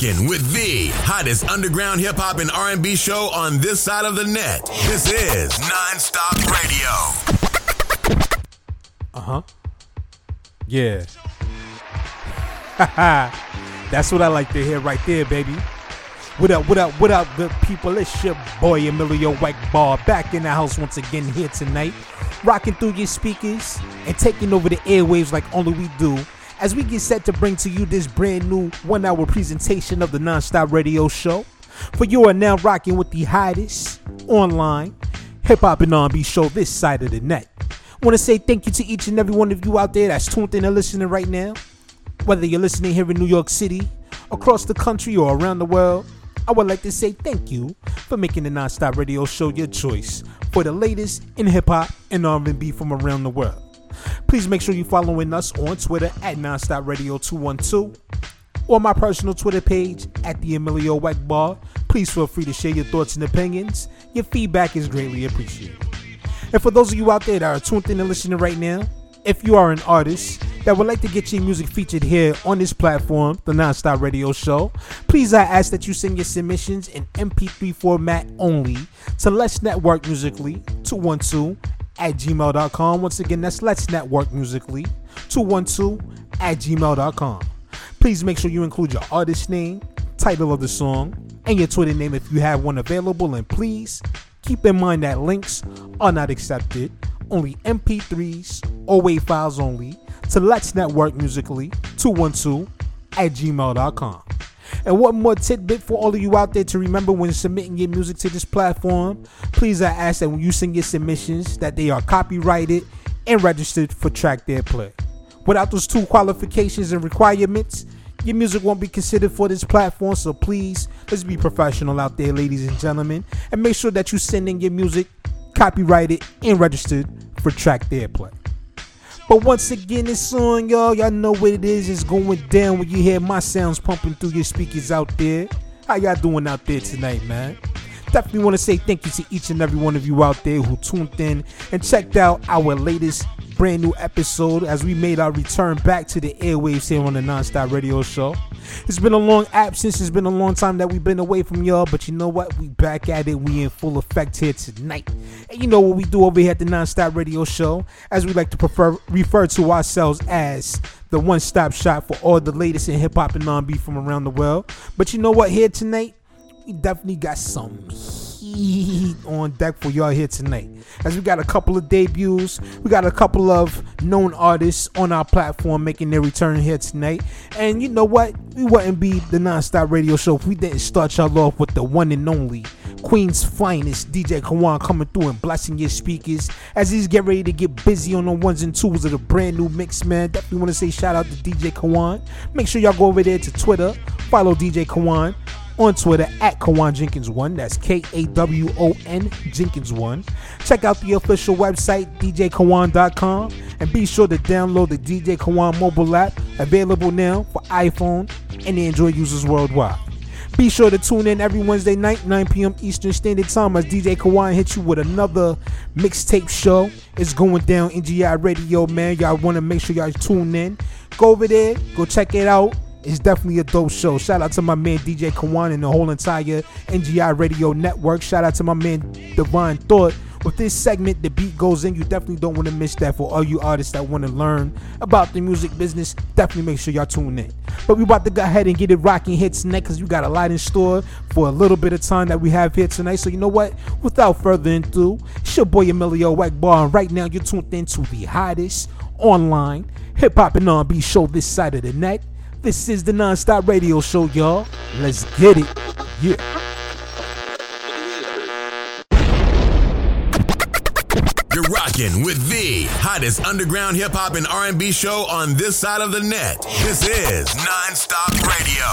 rocking with the hottest underground hip hop and R&B show on this side of the net. This is Nonstop Radio. Uh huh. Yeah. That's what I like to hear right there, baby. What up, what up, what up, good people? It's your boy Emilio Wackball back in the house once again here tonight, rocking through your speakers and taking over the airwaves like only we do. As we get set to bring to you this brand new one hour presentation of the Nonstop Radio Show. For you are now rocking with the hottest online hip hop and R&B show this side of the net. Want to say thank you to each and every one of you out there that's tuned in and listening right now. Whether you're listening here in New York City, across the country, or around the world, I would like to say thank you for making the Nonstop Radio Show your choice for the latest in hip hop and R&B from around the world. Please make sure you're following us on Twitter at Nonstop Radio 212 or my personal Twitter page at the Emilio Wackball. Please feel free to share your thoughts and opinions. Your feedback is greatly appreciated. And for those of you out there that are tuned in and listening right now, if you are an artist that would like to get your music featured here on this platform, the Nonstop Radio Show, please I ask that you send your submissions in MP3 format only to Let's Network Musically 212 at gmail.com. Once again, that's Let's Network Musically 212 at gmail.com. Please make sure you include your artist name, title of the song, and your Twitter name if you have one available. And please keep in mind that links are not accepted, only MP3s or WAV files only to Let's Network Musically 212 at gmail.com. And one more tidbit for all of you out there to remember when submitting your music to this platform, please I ask that when you send your submissions that they are copyrighted and registered for track their play. Without those two qualifications and requirements, your music won't be considered for this platform. So please, let's be professional out there, ladies and gentlemen, and make sure that you send in your music copyrighted and registered for track their play. But once again, it's on y'all. Y'all know what it is. It's going down when you hear my sounds pumping through your speakers out there. How y'all doing out there tonight, man? Definitely want to say thank you to each and every one of you out there who tuned in and checked out our latest brand new episode as we made our return back to the airwaves here on the Nonstop Radio Show. It's been a long absence. It's been a long time that we've been away from y'all, but you know what? We back at it. We in full effect here tonight. And you know what we do over here at the Nonstop Radio Show, as we like to prefer refer to ourselves as the one-stop shop for all the latest in hip hop and R&B from around the world. But you know what? Here tonight, we definitely got some heat on deck for y'all here tonight. As we got a couple of debuts, we got a couple of known artists on our platform making their return here tonight. And you know what? We wouldn't be the non-stop radio show if we didn't start y'all off with the one and only Queen's finest DJ Kawon coming through and blessing your speakers as he's getting ready to get busy on the ones and twos of the brand new mix, man. Definitely want to say shout out to DJ Kawon. Make sure y'all go over there to Twitter, follow DJ Kawon on Twitter at Kawon Jenkins1. That's K A W O N Jenkins1. Check out the official website, djkawon.com, and be sure to download the DJ Kawon mobile app, available now for iPhone and Android users worldwide. Be sure to tune in every Wednesday night, 9 p.m. Eastern Standard Time, as DJ Kawon hits you with another mixtape show. It's going down NGI Radio, man. Y'all want to make sure y'all tune in. Go over there, go check it out. It's definitely a dope show. Shout out to my man DJ Kawon and the whole entire NGI Radio network. Shout out to my man Divine Thought. With this segment, the beat goes in. You definitely don't want to miss that. For all you artists that want to learn about the music business, definitely make sure y'all tune in. But we about to go ahead and get it rocking here tonight because we got a lot in store for a little bit of time that we have here tonight. So you know what? Without further ado, it's your boy Emilio Wackbar, and right now you're tuned into the hottest online hip hop and R&B show this side of the net. This is the Nonstop Radio Show, y'all. Let's get it. Yeah. You're rocking with the hottest underground hip hop and R&B show on this side of the net. This is Nonstop Radio.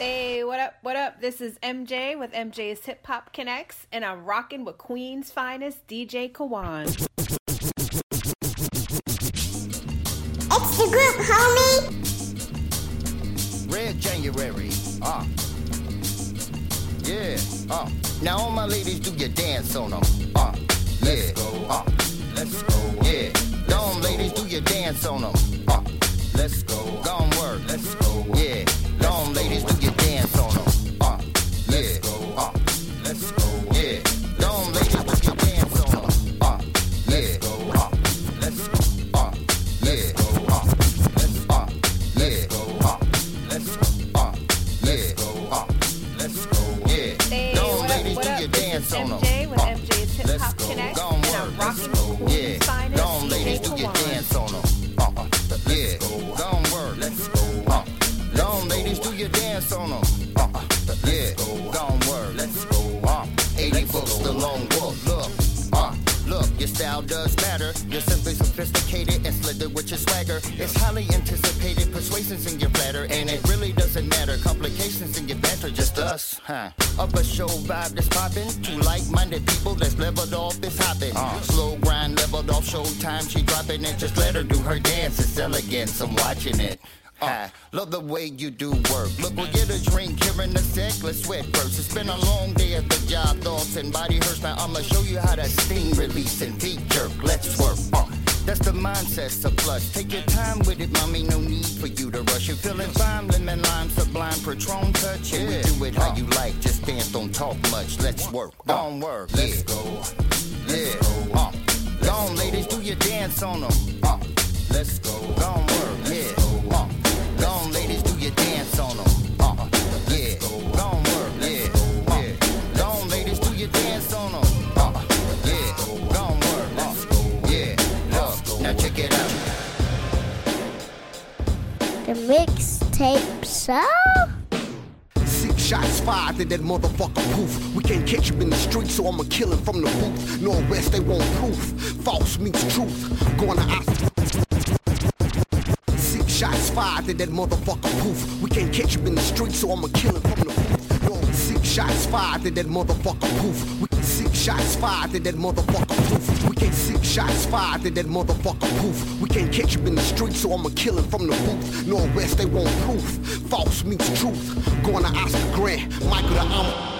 Hey, what up? What up? This is MJ with MJ's Hip Hop Connects, and I'm rocking with Queen's finest DJ Kawon. It's the group, homie. Red January. Ah. Yeah. Uh. Now all my ladies do your dance on them. Uh. Yeah. Let's go. Uh. Let's go. Yeah. Gone ladies do your dance on them. Uh. Let's go. Gone work. Let's go. Ladies, do your dance on 'em. Uh-uh. Yeah. Go on, work. Let's go. Uh. 80 books, the long walk. Look. Uh. Look, your style does matter. You're simply sophisticated and slithered with your swagger. It's highly anticipated, persuasions in your flatter, and it really doesn't matter. Complications in your banter, just us, huh? Up a show vibe that's popping. Two like-minded people that's leveled off is hopping. Slow grind leveled off, showtime she dropping it. Just let her do her dance, it's elegance. I'm watching it. Uh, love the way you do work. Look, we'll get a drink here in a sec. Let's sweat first. It's been a long day at the job, thoughts and body hurts. Now I'ma show you how to steam release and feet jerk. Let's work. Uh, that's the mindset flush. Take your time with it, mommy. No need for you to rush. You're feeling fine, lemon lime, sublime, Patron touch. And we do it how you like. Just dance, don't talk much. Let's work. On work. Let's go. Yeah. Uh, go on, ladies, do your dance on them. Uh, let's go. Go on, work. Yeah. Go on, ladies, do your dance on them. Uh, yeah. Go work. Yeah. Uh, go ladies, do your dance on them. Uh, yeah. Go work. Uh, yeah. Look, now check it out. The mixtape show? Six shots fired at that motherfucker poof. We can't catch him in the street, so I'ma kill him from the booth. No arrest, they want proof. False meets truth. Going to Oscar. Six shots fired and that motherfucker poof. We can't catch him in the street, so I'ma kill him from the booth. No, six shots fired and that motherfucker poof. We six shots fired and that motherfucker poof. We can't six shots fired and that motherfucker poof. We can't catch him in the street, so I'ma kill him from the booth. No arrest, they want proof. False meets truth. Going to Oscar Grant, Michael the Alma.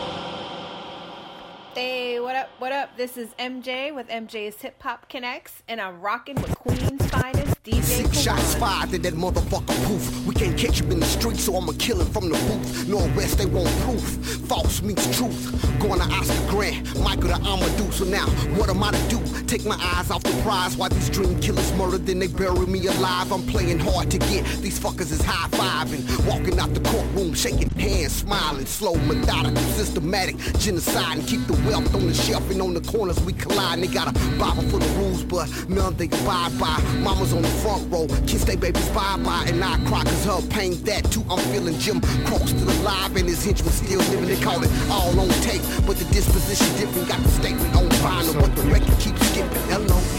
Hey, what up? What up? This is MJ with MJ's Hip Hop Connects, and I'm rocking with Queen's finest, DJ Six shots fired and that motherfucker poof. We can't catch him in the street, so I'ma kill him from the booth. No arrest, they want proof. False meets truth. Going to Oscar Grant, Michael the Amadou. So now, what am I to do? Take my eyes off the prize while these dream killers murder, then they bury me alive. I'm playing hard to get. These fuckers is high fiving. Walking out the courtroom, shaking hands, smiling. Slow, methodical, systematic. Genocide and keep the wealth on the shelf and on the corners we collide. They got a Bible full of rules, but none they abide by. Mama's on the front row, kiss they babies bye bye, and I cry cause her pain that too. I'm feeling Jim Crow's still alive and his henchmen still living. They call it all on tape, but the disposition different. Got the statement on vinyl, but the record keeps skipping. Hello.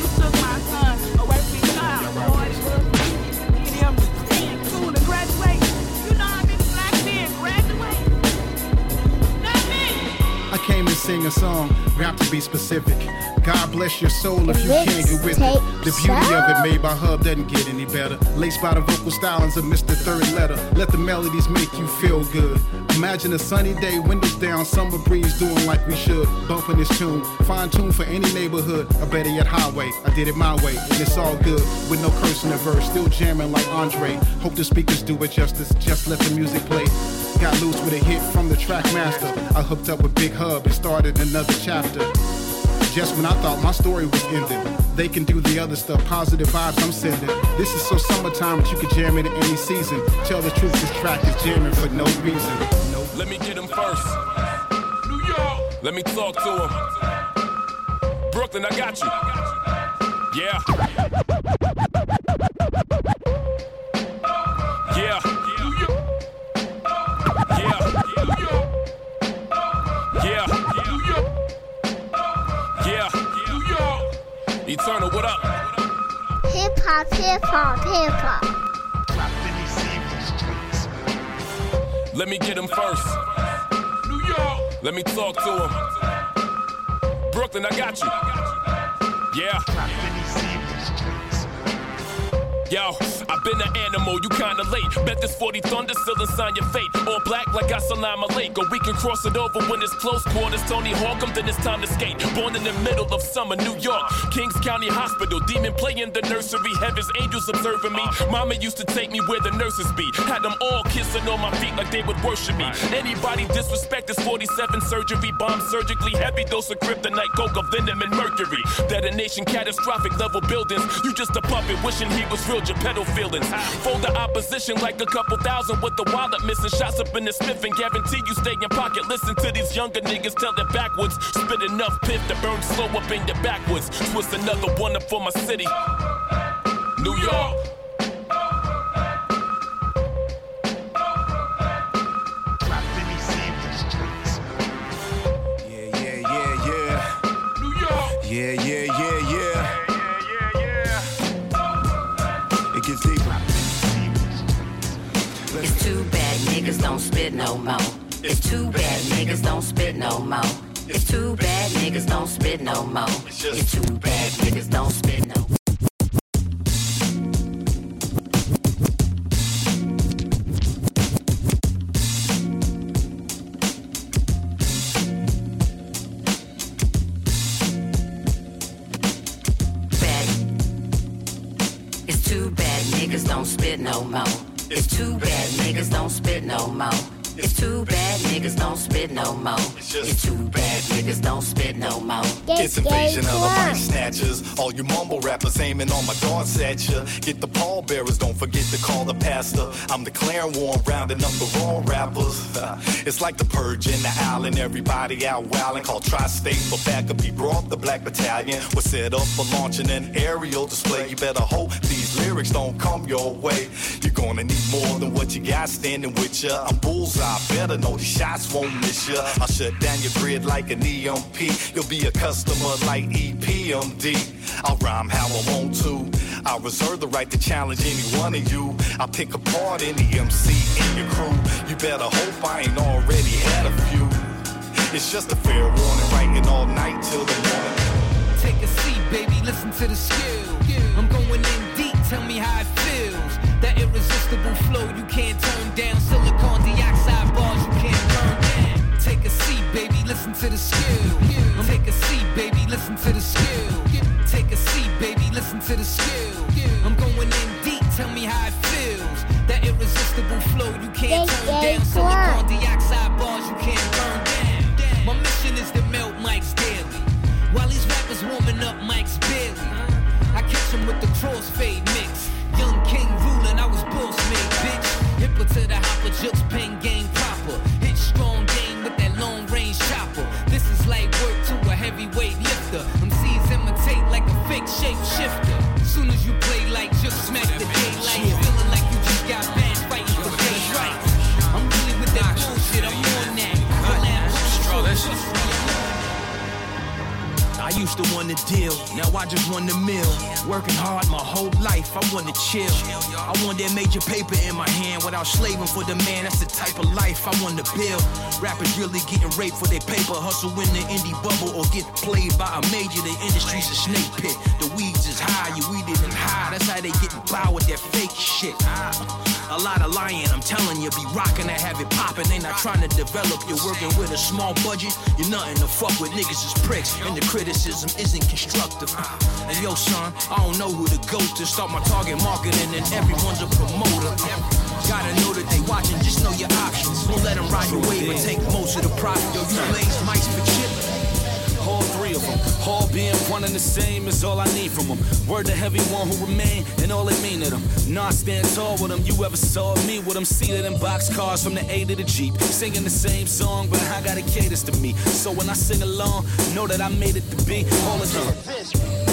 Sing a song, rap to be specific. God bless your soul if you can't get with it. The beauty of it made by Hub doesn't get any better. Laced by the vocal stylings of Mr. Third Letter. Let the melodies make you feel good. Imagine a sunny day, windows down, summer breeze doing like we should. Bumping this tune, fine tune for any neighborhood, or better yet, highway. I did it my way, and it's all good. With no curse in the verse, still jamming like Andre. Hope the speakers do it justice, just let the music play. Got loose with a hit from the track master. I hooked up with Big Hub and started another chapter. Just when I thought my story was ending, they can do the other stuff, positive vibes I'm sending. This is so summertime, but you can jam it in any season. Tell the truth, this track is jamming for no reason. Let me get him first. New York. Let me talk to him. Brooklyn, I got you. Yeah. Hop, hip hop, hip hop. Let me get him first. New York. Let me talk to him. Brooklyn, I got you. Yeah. Yo, I've been an animal, you kinda late. Bet this 40 thunder still sign your fate. All black like I Assalamu Lake. Or we can cross it over when it's close quarters. Tony Hawk, then it's time to skate. Born in the middle of summer, New York. Kings County Hospital. Demon play in the nursery. Heaven's angels observing me. Mama used to take me where the nurses be. Had them all kissing on my feet like they would worship me. Anybody disrespect this 47 surgery. Bomb surgically heavy dose of kryptonite, coca, venom, and mercury. Detonation, catastrophic level buildings. You just a puppet wishing he was real pedal feelings. Fold the opposition like a couple thousand with the wallet missing. Shots up in the smith and guarantee you stay in pocket. Listen to these younger niggas tell it backwards. Spit enough piff to burn slow up in your backwoods. Twist another one up for my city. New York. Yeah, yeah, yeah, yeah. New York. Yeah, yeah, yeah. Don't spit no more. It's too bad niggas don't spit no more. It's too bad niggas don't spit no more. It's too bad niggas don't spit no more. bad. It's too bad niggas don't spit no more. It's too bad niggas don't spit no more. It's too bad niggas don't spit no more. It's too bad niggas don't spit no more. It's invasion of the mic snatchers. All you mumble rappers aiming on my guards at ya. Get the pallbearers, don't forget to call the pastor. I'm declaring war, I'm rounding up the wrong rappers. It's like the purge in the island, everybody out wilding. Called Tri-State for backup. He brought the Black Battalion. Was set up for launching an aerial display. You better hope these lyrics don't come your way. You're gonna need more than what you got standing with ya. I'm bullseye, better know the shots won't miss ya. I'll shut down your grid like an EMP. You'll be a customer like EPMD. I'll rhyme how I want to. I reserve the right to challenge any one of you. I pick apart any MC in your crew. You better hope I ain't already had a few. It's just a fair warning, writing all night till the morning. Take a seat, baby, listen to the skill. Tell me how it feels. That irresistible flow you can't turn down. Silicon dioxide bars you can't burn down. Take a seat, baby, listen to the skill. Take a seat, baby, listen to the skill. Take a seat, baby, listen to the skill. I'm going in deep, tell me how it feels. That irresistible flow you can't turn down. Silicon dioxide bars you can't burn down. My mission is to melt mics daily. While these rappers warming up mics barely. With the crossfade mix. Young king ruling, I was boss made, bitch. Hipper to the hopper, jukes pen game proper. Hit strong game with that long range chopper. This is like work to a heavyweight lifter. MCs imitate like a fake shape shifter. Soon as you play like just smack the to deal, now I just want to mill. Working hard my whole life, I want to chill. I want that major paper in my hand without slaving for the man. That's the type of life I want to build. Rappers really getting raped for their paper, hustle in the indie bubble or get played by a major. The industry's a snake pit. The weeds is high, you weed it and high. That's how they getting by with that fake shit. A lot of lying, I'm telling you, be rocking to have it popping. They not trying to develop. You're working with a small budget. You're nothing to fuck with. Niggas is pricks, and the criticism isn't constructive. And yo, son, I don't know who to go to. Start my target marketing, and everyone's a promoter. Gotta know that they watching, just know your options. Don't let them ride your wave and take most of the profit. Yo, you chip. All three of them, all being one and the same is all I need from them. Word to every one who remain and all they mean to them. I stand tall with them. You ever saw me with them seated in box cars from the A to the Jeep, singing the same song, but I gotta cater to me. So when I sing along, know that I made it to be all of them.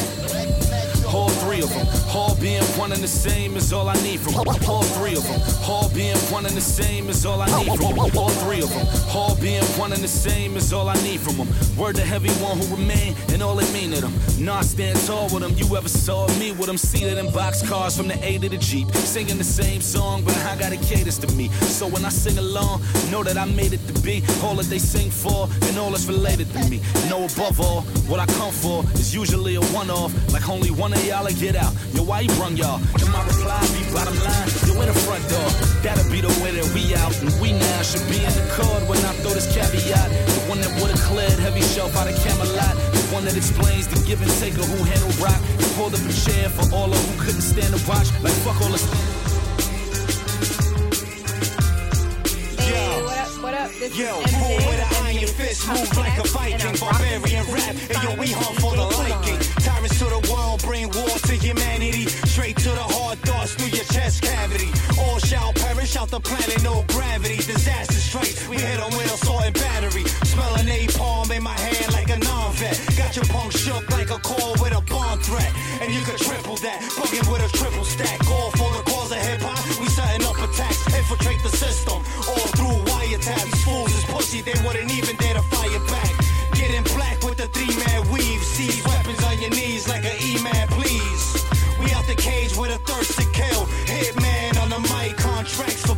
All three of them, all being one and the same is all I need from them. All three of them, all being one and the same is all I need from them. All three of them, all being one and the same is all I need from them. Word to every one who remain and all it mean to them. Nah, stand tall with them. You ever saw me with them seated in box cars from the A to the Jeep, singing the same song, but I got it caters to me. So when I sing along, know that I made it to be all that they sing for and all that's related to me. Know above all, what I come for is usually a one-off, like only one of y'all to get out. Yo, why you brung y'all? And my reply be bottom line, yo, in the front door. That'll be the way that we out, and we now should be in the card when I throw this caveat. The one that would've cleared heavy shelf out of Camelot. The one that explains the give and take of who handled rock. And pulled up a chair for all of who couldn't stand to watch. Like fuck all this. Hey, what up, what up? This Yo, is MJ with an with MJ's fist, move like a Viking, barbarian rap. And yo, we hunt for the liking. Tyrants to the world, bring war to humanity. Straight to the hard thoughts, through your chest cavity. All shall perish out the planet, no gravity, disaster straight. We hit hit 'em with assault and battery. Smelling napalm in my hand like a non-vet. Got your punk shook like a call with a bomb threat. And you could triple that, bugging with a triple stack. All for the cause of hip hop. We setting up attacks, infiltrate the system. All through wiretap. These fools pussy, they wouldn't even dare to fire back. Getting black with the three man weave. Seize weapons on your knees like an E-man, please. We out the cage with a thirst to kill. Hitman on the mic, contracts for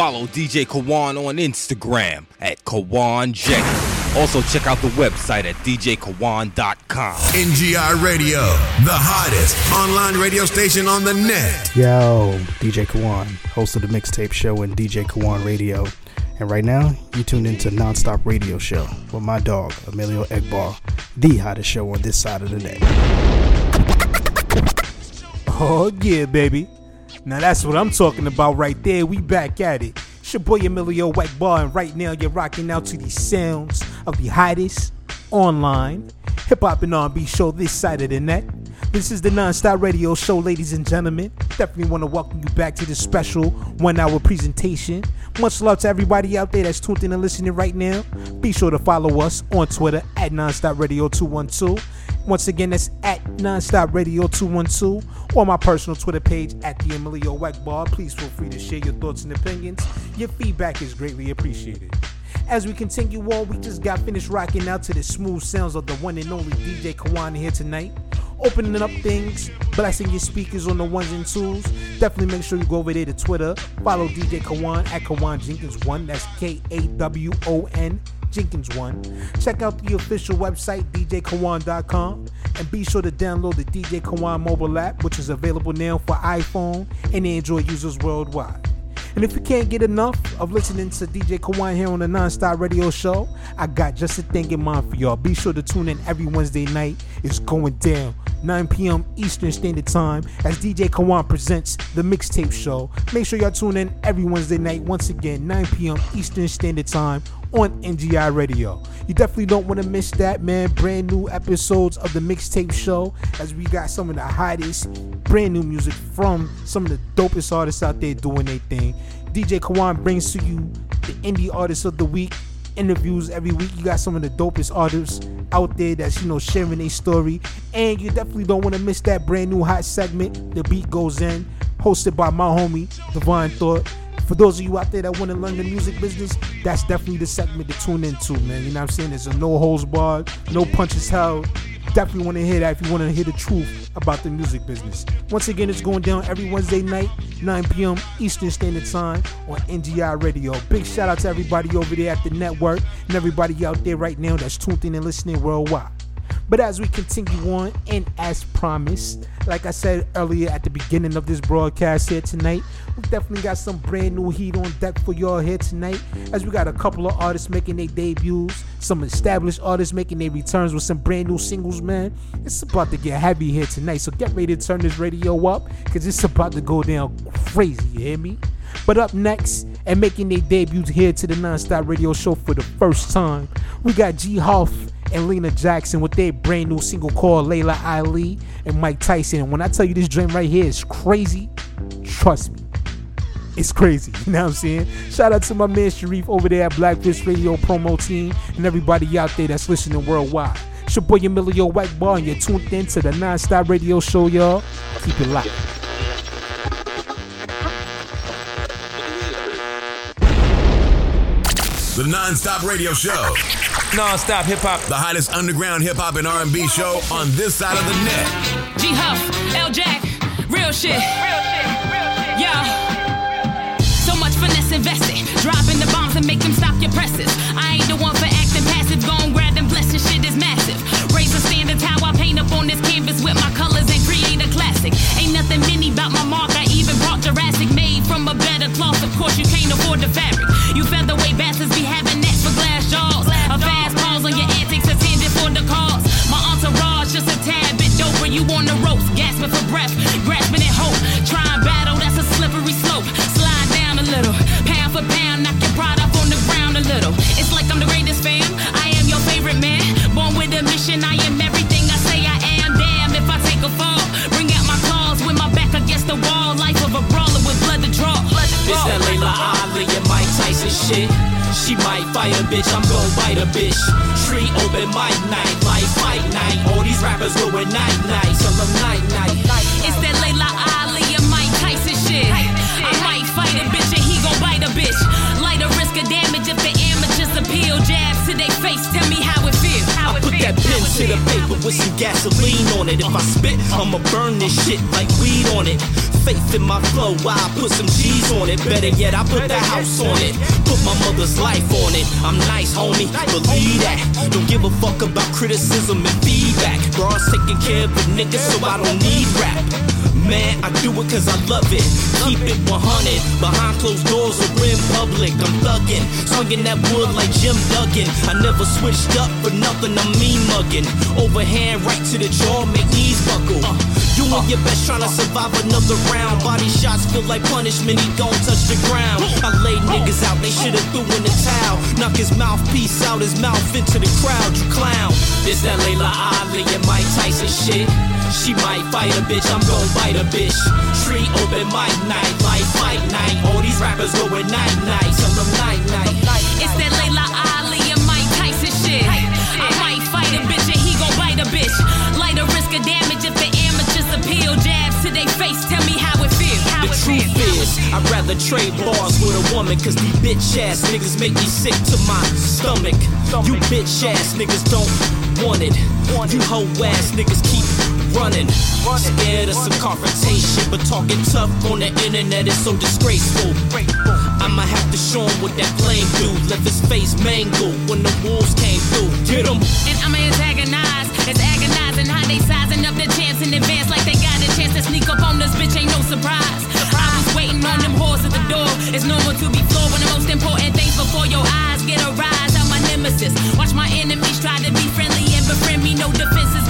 Follow DJ Kawon on Instagram at Kawon J. Also check out the website at djkawon.com. NGR Radio, the hottest online radio station on the net. Yo, DJ Kawon, host of the Mixtape Show and DJ Kawon Radio. And right now, you tuned into Nonstop Radio Show with my dog, Emilio Egbar, the hottest show on this side of the net. Oh yeah, baby. Now that's what I'm talking about right there. We back at it. It's your boy Emilio White Bar, and right now you're rocking out to the sounds of the hottest online hip hop and R&B show this side of the net. This is the Non-Stop Radio Show, ladies and gentlemen. Definitely want to welcome you back to this special one-hour presentation. Much love to everybody out there that's tuned in and listening right now. Be sure to follow us on Twitter at Nonstop Radio 212. Once again, that's at Nonstop Radio 212 or my personal Twitter page at the Emilio Wackbar. Please feel free to share your thoughts and opinions. Your feedback is greatly appreciated. As we continue on, we just got finished rocking out to the smooth sounds of the one and only DJ Kawon here tonight. Opening up things, blessing your speakers on the ones and twos. Definitely make sure you go over there to Twitter. Follow DJ Kawon at Kawon Jenkins1. That's K A W O N Jenkins1. Check out the official website, djkawon.com, and be sure to download the DJ Kawon mobile app, which is available now for iPhone and Android users worldwide. And if you can't get enough of listening to DJ Kawon here on the Nonstop Radio Show, I got just a thing in mind for y'all. Be sure to tune in every Wednesday night. It's going down. 9 p.m. Eastern Standard Time as DJ Kawon presents the Mixtape Show. Make sure y'all tune in every Wednesday night, once again, 9 p.m. Eastern Standard Time on NGI Radio. You definitely don't want to miss that, man. Brand new episodes of the Mixtape Show as we got some of the hottest brand new music from some of the dopest artists out there doing their thing. DJ Kawon brings to you the indie artists of the week interviews every week. You got some of the dopest artists out there that's you know sharing their story, and you definitely don't want to miss that brand new hot segment. The beat goes in, hosted by my homie Divine Thought. For those of you out there that want to learn the music business, that's definitely the segment to tune into, man. You know what I'm saying? There's a no holds barred, no punches held. Definitely want to hear that if you want to hear the truth about the music business. Once again, it's going down every Wednesday night, 9 p.m. Eastern Standard Time on NGI Radio. Big shout out to everybody over there at the network and everybody out there right now that's tuned in and listening worldwide. But as we continue on, and as promised, like I said earlier at the beginning of this broadcast here tonight, we definitely got some brand new heat on deck for y'all here tonight. As we got a couple of artists making their debuts, some established artists making their returns with some brand new singles, man. It's about to get heavy here tonight, so get ready to turn this radio up, because it's about to go down crazy, you hear me? But up next, and making their debuts here to the Nonstop Radio Show for the first time, we got G Huff and Lena Jackson with their brand new single called Laila Ali and Mike Tyson. And when I tell you this joint right here is crazy, trust me. It's crazy, you know what I'm saying? Shout out to my man Sharif over there at Blackfish Radio promo team and everybody out there that's listening worldwide. It's your boy Emilio White Bar and you're tuned in to the Non-Stop Radio Show, y'all. Keep it locked. The Non-Stop Radio Show. Non-stop hip hop. The hottest underground hip hop and R&B show on this side of the net. G Huff, L Jack, real shit. Yeah. So much finesse invested. Dropping the bombs and make them stop your presses. I ain't the one for acting passive. Gon' grab them blessings, shit is massive fashion standards, how I paint up on this canvas with my colors and create a classic. Ain't nothing mini about my mark, I even brought Jurassic made from a better cloth. Of course, you can't afford the fabric. You featherweight bastards be having nets for glass jaws. A fast pause on your antics, attended for the cause. My entourage just a tad bit doper, you on the ropes, gasping for breath, grasping at position. I am everything I say I am. Damn, if I take a fall, bring out my claws with my back against the wall. Life of a brawler with blood to draw. It's that Laila Ali and Mike Tyson shit. She might fight a bitch, I'm gon' bite a bitch. Tree open mic night, like fight night. All these rappers going night night, some of night night. It's that Laila Ali and Mike Tyson shit. I might fight a bitch and he gon' bite a bitch. Light a risk of damage if the amateurs appeal. Jabs to their face, tell that pen to the paper with some gasoline on it. If I spit, I'ma burn this shit like weed on it. Faith in my flow, I put some G's on it. Better yet, I put the house on it. Put my mother's life on it. I'm nice, homie, believe that. Don't give a fuck about criticism and feedback. Bros taking care of the niggas, so I don't need rap. Man, I do it cause I love it. Keep it 100 behind closed doors or in public. I'm thuggin', swinging that wood like Jim Duggan. I never switched up for nothing. I'm mean mugging. Overhand right to the jaw, make knees buckle. Uh, doing your best, trying to survive another round. Body shots feel like punishment. He gon' touch the ground. I laid niggas out, they should've threw in the towel. Knock his mouthpiece out, his mouth into the crowd. You clown. This that Laila Ali and Mike Tyson shit. She might fight a bitch, I'm gon' bite a bitch. Tree open mic night, like fight night. All these rappers going night night, tell them night night. It's that Laila Ali and Mike Tyson shit. I might fight a bitch and he gon' bite a bitch. Light a risk of damage if the amateurs appeal. Jabs to their face, tell me how it feels. The truth is, I'd rather trade bars with a woman, cause these bitch ass niggas make me sick to my stomach. You bitch ass niggas don't want it. You hoe ass niggas keep running. Scared of some confrontation, but talking tough on the internet is so disgraceful. I'ma have to show him what that flame do. Left his face mangled when the wolves came through. Get him. And I'ma antagonize. It's agonizing how they sizing up the chance in advance like they got a chance to sneak up on this bitch. Ain't no surprise. I was waiting on them whores at the door. It's normal to be floored when the most important things before your eyes get a rise. I'm my nemesis. Watch my enemies try to be friendly and befriend me. No defenses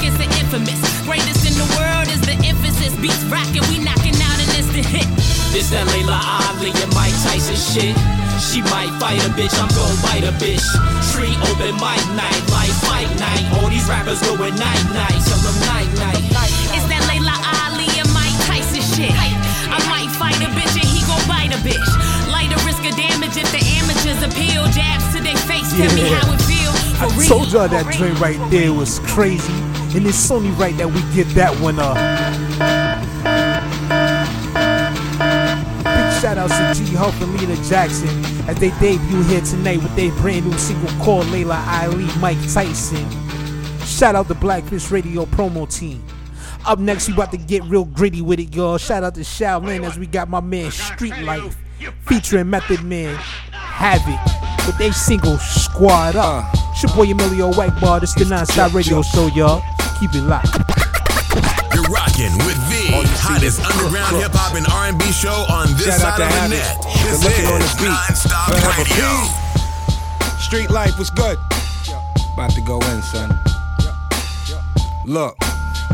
infamous. Greatest in the world is the emphasis. Beats rocking, we knocking out an instant hit. This that Laila Ali and Mike Tyson shit. She might fight a bitch, I'm gon' bite a bitch. Tree open mic night, like fight night. All these rappers going night night, tell them night night. It's that Laila Ali and Mike Tyson shit. I might fight a bitch and he gon' bite a bitch. Light a risk of damage if the amateurs appeal. Jabs to their face, tell me how it feel. For I real. told y'all that joint right there was crazy, and it's only right that we get that one up. Big shout outs to G Huff and Lena Jackson as they debut here tonight with their brand new single called Laila Ali Mike Tyson. Shout out to Blackfish Radio promo team. Up next, we about to get real gritty with it, y'all. Shout out to Shaolin as we got my man Street Life featuring Method Man Havoc with their single Squad Up. It's your boy Emilio Whiteball. This is the Non-Stop Radio Show, y'all. Keep it locked. You're rocking with the hottest underground hip hop and R&B show on this Shout out side of the net. This looking on the is beat. Non-Stop Radio. Street life was good. About to go in, son. Look.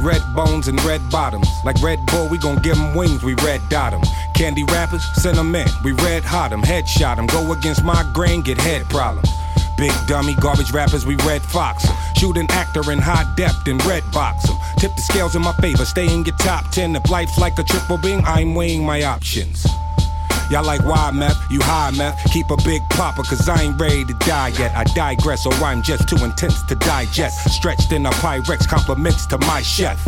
Red bones and red bottoms. Like Red Bull, we gon' give 'em wings, we red dot 'em. Candy rappers, send 'em in. We red hot 'em, headshot 'em. Go against my grain, get head problems. Big dummy, garbage rappers, we red fox 'em. Shoot an actor in high depth and red box 'em. Tip the scales in my favor, stay in your top 10. If life's like a triple bing, I'm weighing my options. Y'all like why meth? You high meth? Keep a big popper, cause I ain't ready to die yet. I digress, or I'm just too intense to digest. Stretched in a Pyrex, compliments to my chef.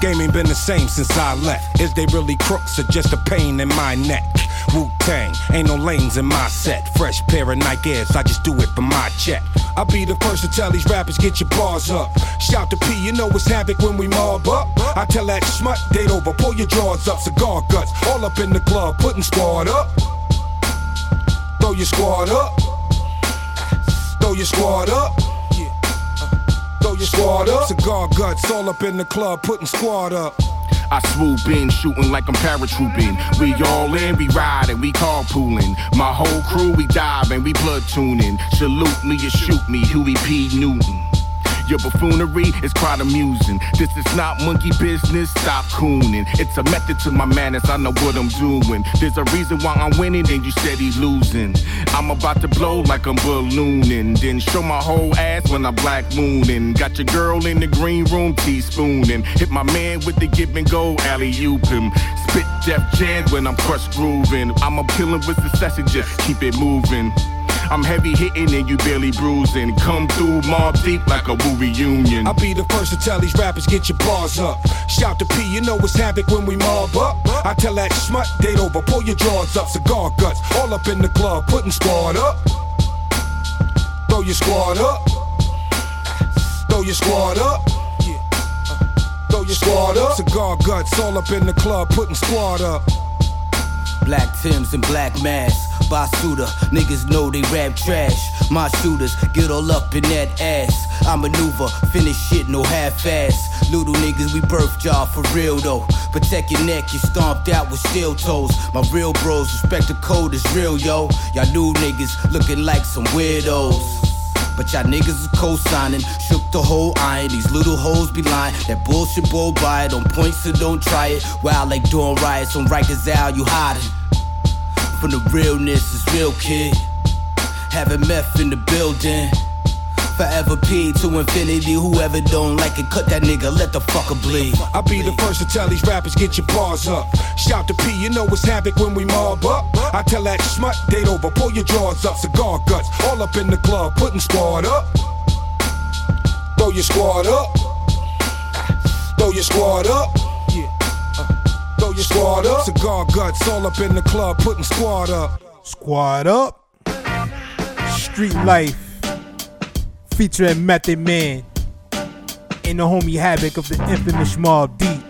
Game ain't been the same since I left. Is they really crooks or just a pain in my neck? Wu Tang, ain't no lanes in my set. Fresh pair of Nike Airs, I just do it for my check. I'll be the first to tell these rappers, get your bars up. Shout to P, you know it's havoc when we mob up. I tell that smut, date over, pull your drawers up, cigar guts, all up in the club, putting squad up. Throw your squad up. Throw your squad up. Throw your squad up. Cigar guts, all up in the club, putting squad up. I swoop in, shooting like I'm paratrooping. We all in, we riding, we carpooling. My whole crew, we diving, we blood platooning. Salute me or shoot me, Huey P. Newton. Your buffoonery is quite amusing. This is not monkey business, stop cooning. It's a method to my madness, I know what I'm doing. There's a reason why I'm winning and you steady losing. I'm about to blow like I'm ballooning. Then show my whole ass when I'm black mooning. Got your girl in the green room teaspooning. Hit my man with the give and go alley oop him. Spit Jeff Jan when I'm crushed grooving. I'm a killing with succession, just keep it moving. I'm heavy hitting and you barely bruising. Come through Mobb Deep like a Wu reunion. I'll be the first to tell these rappers get your bars up. Shout to P, you know it's havoc when we mob up. I tell that smut, date over, pull your drawers up, cigar guts, all up in the club, putting squad up. Throw your squad up. Throw your squad up. Throw your squad up. Cigar guts, all up in the club, putting squad up. Black Tims and black masks. Basuda, niggas know they rap trash. My shooters get all up in that ass. I maneuver, finish shit, no half ass. Little niggas, we birth y'all for real though. Protect your neck, you stomped out with steel toes. My real bros respect the code is real, yo. Y'all new niggas looking like some weirdos. But y'all niggas is co-signing, shook the whole iron. These little hoes be lying. That bullshit blow by it, on point, so don't try it. Wild like doing riots on Rikers Isle, you hiding. From the realness is real, kid. Having meth in the building. Forever P to infinity. Whoever don't like it, cut that nigga, let the fucker bleed. I'll be the first to tell these rappers get your bars up. Shout to P, you know it's havoc when we mob up. I tell that smut, date over, pull your drawers up, cigar guts, all up in the club, putting squad up. Throw your squad up. Throw your squad up. Yeah. Uh, throw your squad up. Cigar guts, all up in the club, putting squad up. Squad up. Street Life. Featuring Method Man. And the homie Havoc of the infamous Mobb Deep.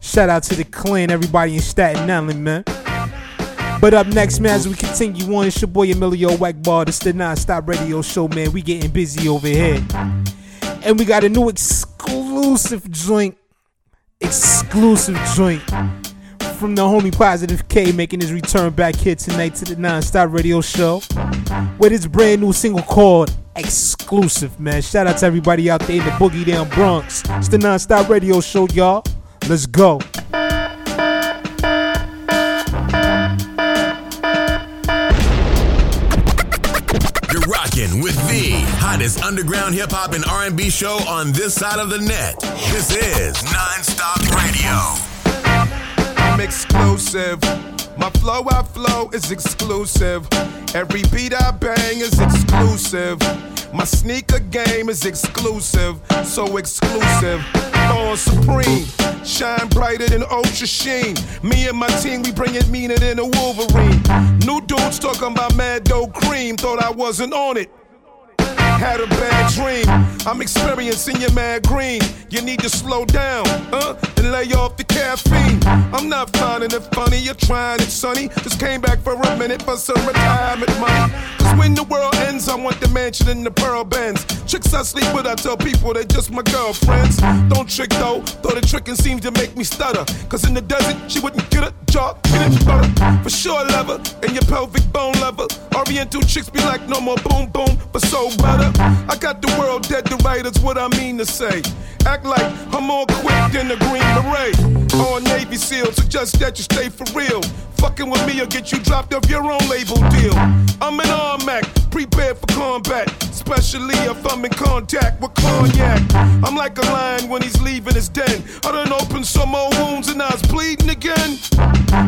Shout out to the clan, everybody in Staten Island, man. But up next, man, as we continue on, it's your boy Emilio Wackbar. This the non-stop radio show, man. We getting busy over here. And we got a new exclusive joint. Exclusive joint from the homie Positive K making his return back here tonight to the non-stop radio show with his brand new single called Exclusive, man. Shout out to everybody out there in the Boogie Down Bronx. It's the non-stop radio show, y'all. Let's go. With the hottest underground hip hop and R&B show on this side of the net. This is Nonstop Radio. I'm exclusive. My flow I flow is exclusive. Every beat I bang is exclusive. My sneaker game is exclusive, so exclusive. On supreme, shine brighter than ultra sheen. Me and my team, we bring it meaner than a Wolverine. New dudes talking about mad dough cream, thought I wasn't on it. Had a bad dream. I'm experiencing your mad green. You need to slow down, huh? And lay off the caffeine. I'm not finding it funny. You're trying it, sonny. Just came back for a minute for some retirement money. Cause when the world ends, I want the mansion in the pearl bends. Chicks I sleep with, I tell people they just my girlfriends. Don't trick though, though the tricking seems to make me stutter. Cause in the desert, she wouldn't get a jaw, get it butter. For sure, lever, and your pelvic bone lover. Oriental chicks be like, no more boom boom, but so better. I got the world dead to right, that's what I mean to say. Act like I'm more quick than the Green Beret. Or Navy SEAL, suggest that you stay for real. Fucking with me will get you dropped off your own label deal. I'm an Armac, prepared for combat. Especially if I'm in contact with cognac. I'm like a lion when he's leaving his den. I done opened some old wounds and I was bleeding again.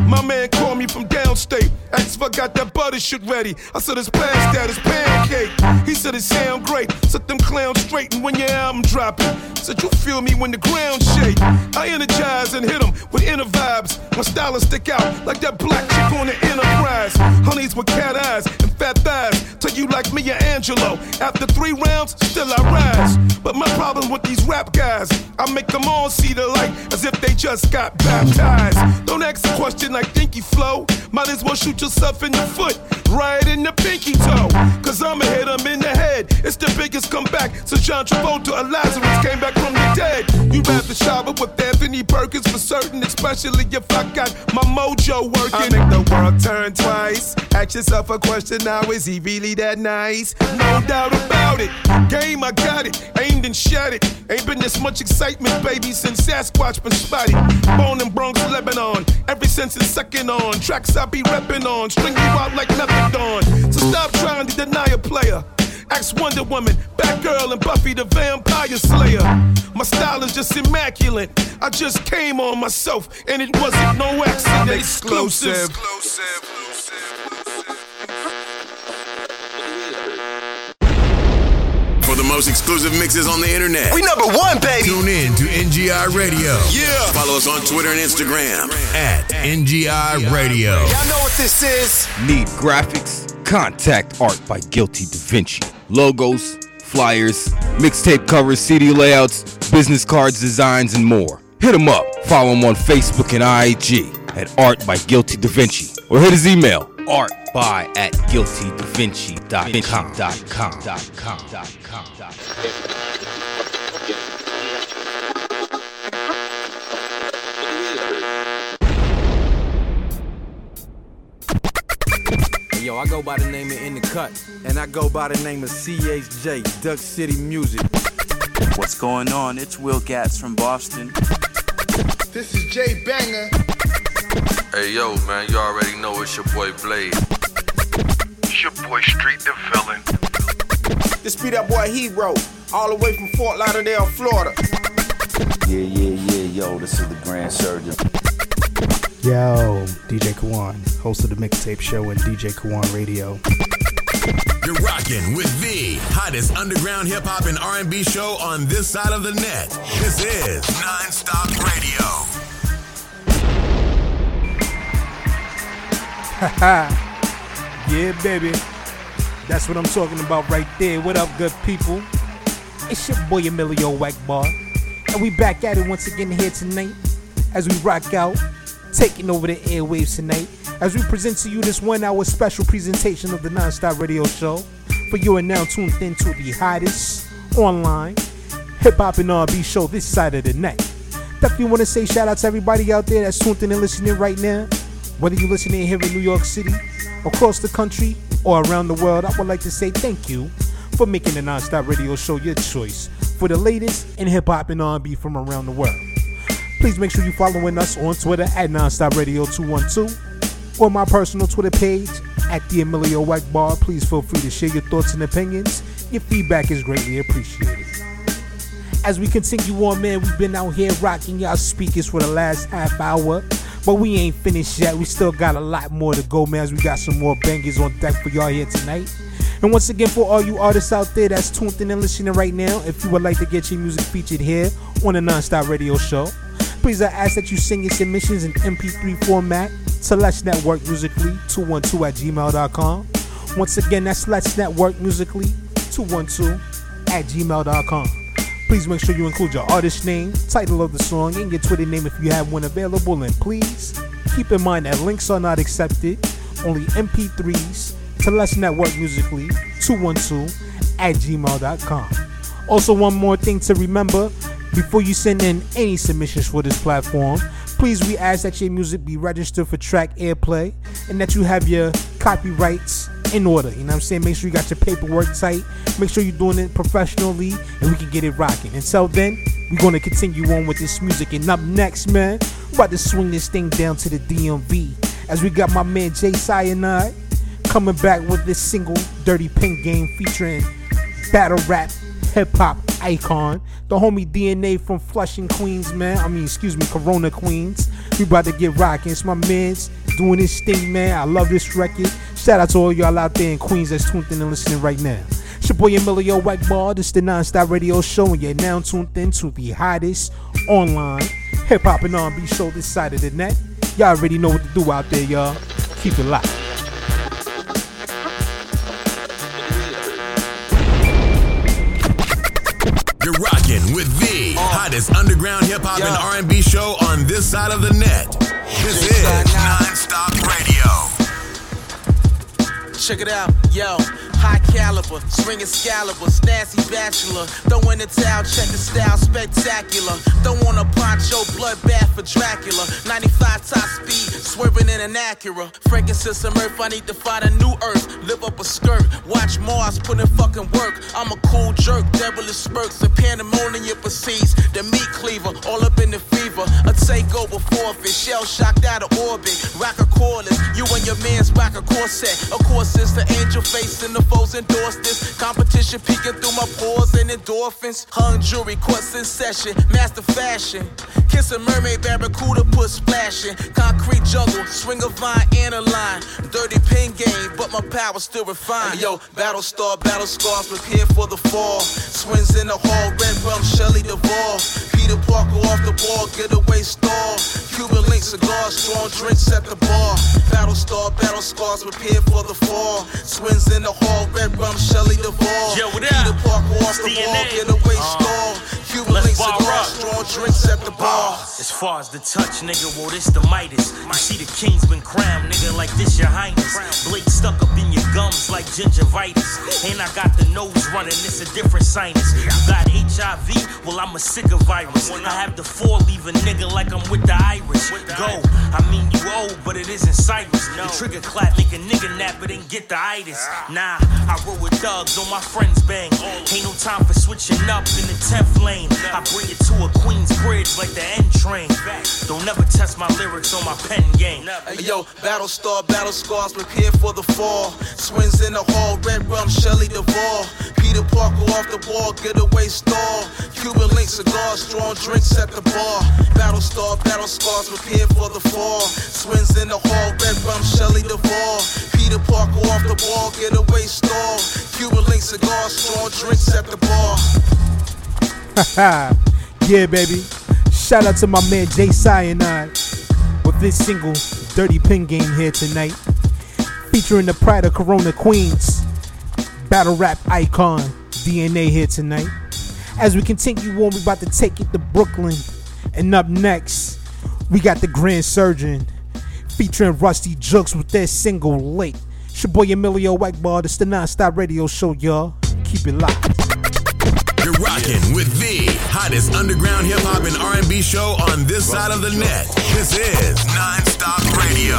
My man called me from downstate. Asked if I got that butter shit ready. I said it's past that, it's pancake. He said it sound great. Set them clowns straight and when your album dropping. Said you feel me when the ground shake. I energize and hit them with inner vibes. My style will stick out like that black chick on the enterprise. Honeys with cat eyes and fat thighs. Tell you like Maya Angelou. After three rounds, still I rise. But my problem with these rap guys, I make them all see the light as if they just got baptized. Don't ask a question like Dinky Flow. Might as well shoot yourself in the foot, right in the pinky toe. Cause I'ma hit them in the head. It's the biggest comeback John Travolta or Lazarus came back from the dead. You rather shower with Anthony Perkins for certain, especially if I got my mojo working. I make the world turn twice. Ask yourself a question now: Is he really that nice? No doubt about it. Game, I got it. Aimed and shot it. Ain't been this much excitement, baby, since Sasquatch been spotted. Born in Bronx, Lebanon. Ever since it's second on. Tracks I be reppin' on. String you out like methadone. So stop trying to deny a player. Ask Wonder Woman, Batgirl, and Buffy the Vampire Slayer. My style is just immaculate. I just came on myself, and it wasn't no accident. I'm exclusive. exclusive. For the most exclusive mixes on the internet. We number one, baby. Tune in to NGI Radio. Yeah. Follow us on Twitter and Instagram at NGI Radio. Y'all know what this is. Need graphics? Contact Art by Guilty Da Vinci. Logos, flyers, mixtape covers, CD layouts, business cards, designs, and more. Hit him up. Follow him on Facebook and IG at Art by Guilty Da Vinci. Or hit his email, artby at guiltydavinci.com. yo, I go by the name of In the Cut, and I go by the name of CHJ, Duck City Music. What's going on? It's Will Gatz from Boston. This is Jay Banger. Hey yo, man, you already know it's your boy Blade. It's your boy Street the Villain. This be that boy Hero, all the way from Fort Lauderdale, Florida. Yeah, yeah, yeah, yo, this is the Grand Surgeon. Yo, DJ Kawon, host of the Mixtape Show and DJ Kawon Radio. You're rocking with the hottest underground hip hop and R&B show on this side of the net. This is Nonstop Radio. yeah, baby. That's what I'm talking about right there. What up, good people? It's your boy Emilio Wackbar. And we back at it once again here tonight as we rock out, taking over the airwaves tonight. As we present to you this one hour special presentation of the Nonstop Radio Show. For you are now tuned in to the hottest online hip hop and R&B show this side of the net. Definitely want to say shout out to everybody out there that's tuned in and listening right now. Whether you're listening here in New York City, across the country, or around the world, I would like to say thank you for making the Nonstop Radio Show your choice for the latest in hip hop and R&B from around the world. Please make sure you're following us on Twitter at Nonstop Radio 212 or my personal Twitter page at the Emilio White Bar. Please feel free to share your thoughts and opinions. Your feedback is greatly appreciated. As we continue on, man, we've been out here rocking y'all speakers for the last half hour. But we ain't finished yet. We still got a lot more to go, man. As we got some more bangers on deck for y'all here tonight. And once again, for all you artists out there that's tuned in and listening right now, if you would like to get your music featured here on the Nonstop Radio Show, please I ask that you send your submissions in MP3 format to Let's Network Musically 212 at gmail.com. Once again, that's Let's Network Musically 212 at gmail.com. Please make sure you include your artist name, title of the song, and your Twitter name if you have one available. And please keep in mind that links are not accepted, only MP3s to Let's Network Musically 212 at gmail.com. Also, one more thing to remember before you send in any submissions for this platform, please we ask that your music be registered for track airplay and that you have your copyrights in order. You know what I'm saying? Make sure you got your paperwork tight. Make sure you're doing it professionally and we can get it rocking. Until then, we're going to continue on with this music. And up next, man, about to swing this thing down to the DMV as we got my man Jay Cyanide coming back with this single, Dirty Pink Game, featuring battle rap hip hop icon, the homie DNA from Flushing, Queens, man. I mean, excuse me, Corona, Queens. We about to get rocking. It's my man's doing his thing, man. I love this record. Shout out to all y'all out there in Queens that's tuned in and listening right now. It's your boy Emilio Whiteball. This is the Nonstop Radio Show, and you're now tuned in to the hottest online hip hop and R&B show this side of the net. Y'all already know what to do out there, y'all. Keep it locked. You're rocking with the hottest underground hip hop and R&B show on this side of the net. This is Nonstop Radio. Check it out, yo. High caliber, swinging Excalibur, nasty bachelor. Throwing the towel, check the style, spectacular. Don't want a poncho, bloodbath for Dracula. 95 top speed, swerving in an Acura. Frankincense and earth, I need to find a new earth. Live up a skirt, watch Mars, put in fucking work. I'm a cool jerk, devilish spurts, the pandemonium proceeds. The meat cleaver, all up in the fever. A takeover forfeit, shell shocked out of orbit. Rock a cordless, you and your man's rock a corset. Of course, it's the angel face and the foes endorse this. Competition peeking through my pores and endorphins. Hung jewelry, courts in session, master fashion. Kiss a mermaid, barracuda, put splashing. Concrete jungle, swing a vine and a line. Dirty pin game, but my power still refined. Yo, battle star, battle scars, prepare for the fall. Swings in the hall, red rum, Shelley Duvall. Peter Parker off the ball, getaway stall. Cuban link cigars, strong drinks at the bar. Battle star, battle scars, prepare for the fall. Swings in the hall, red rum, Shelley Duvall. Yo, what Peter up? Parker off the DNA. getaway Uh, stall. Cuban link cigars, strong drinks at the bar. As far as the touch, nigga, well, this the Midas. You see, the king's been crowned, nigga, like this, your highness. Blade stuck up in your gums like gingivitis. And I got the nose running, it's a different sinus. You got HIV, well, I'm a sicker virus. When I have the four leave a nigga like I'm with the Irish. Go, I mean, you old, but it isn't Cyrus. The trigger clap, make a nigga nap, but ain't get the itis. Nah, I roll with thugs on my friends bang. Ain't no time for switching up in the 10th lane. I bring it to a Queen's Bridge like the N train. Don't never test my lyrics on my pen game. Hey, yo, battle star, battle scars, prepare for the fall. Swings in the hall, red rum, Shelley Duvall. Peter Parker off the ball, getaway stall. Cuban link cigars, strong drinks at the bar. Battle star, battle scars, prepare for the fall. Swings in the hall, red rum, Shelley Duvall. Peter Parker off the ball, getaway stall. Cuban link cigars, strong drinks at the bar. yeah, baby. Shout out to my man Jay Cyanide with this single, Dirty Pin Game, here tonight. Featuring the Pride of Corona Queens, battle rap icon, DNA here tonight. As we continue on, we about to take it to Brooklyn. And up next, we got the Grand Surgeon featuring Rusty Jukes with their single Late. It's your boy Emilio Wackbar. This the non-stop radio show, y'all. Keep it locked. You're rocking with the hottest underground hip hop and R&B show on this side of the net. This is Nonstop Radio.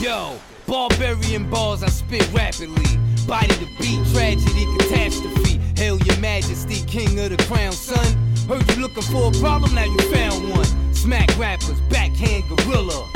Yo, barbarian balls, I spit rapidly. Body the beat, tragedy, catastrophe. Hail your majesty, king of the crown, son. Heard you looking for a problem, now you found one. Smack rappers, backhand gorilla.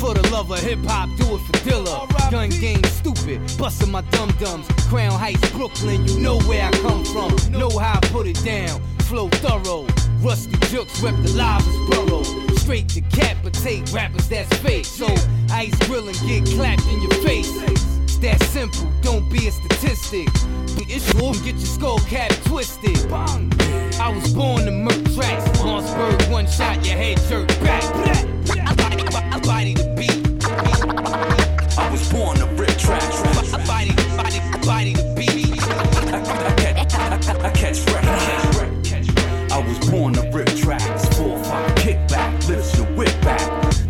For the love of hip hop, do it for Dilla. Gun game stupid, busting my dum dums. Crown Heights, Brooklyn, you know where I come from. Know how I put it down. Flow thorough. Rusty jokes rep the lava's burrow. Straight decapitate rappers that's fake. So ice grill and get clapped in your face. That simple, don't be a statistic. It's all get your skull cap twisted. Bang. I was born to murk tracks. Mossberg, one shot, your head jerked back. I body, the beat. I was born to rip tracks. I body, body, body the beat. I catch, I, I catch wreck. I was born to rip tracks. Four, five, kickback, lifts your whip back.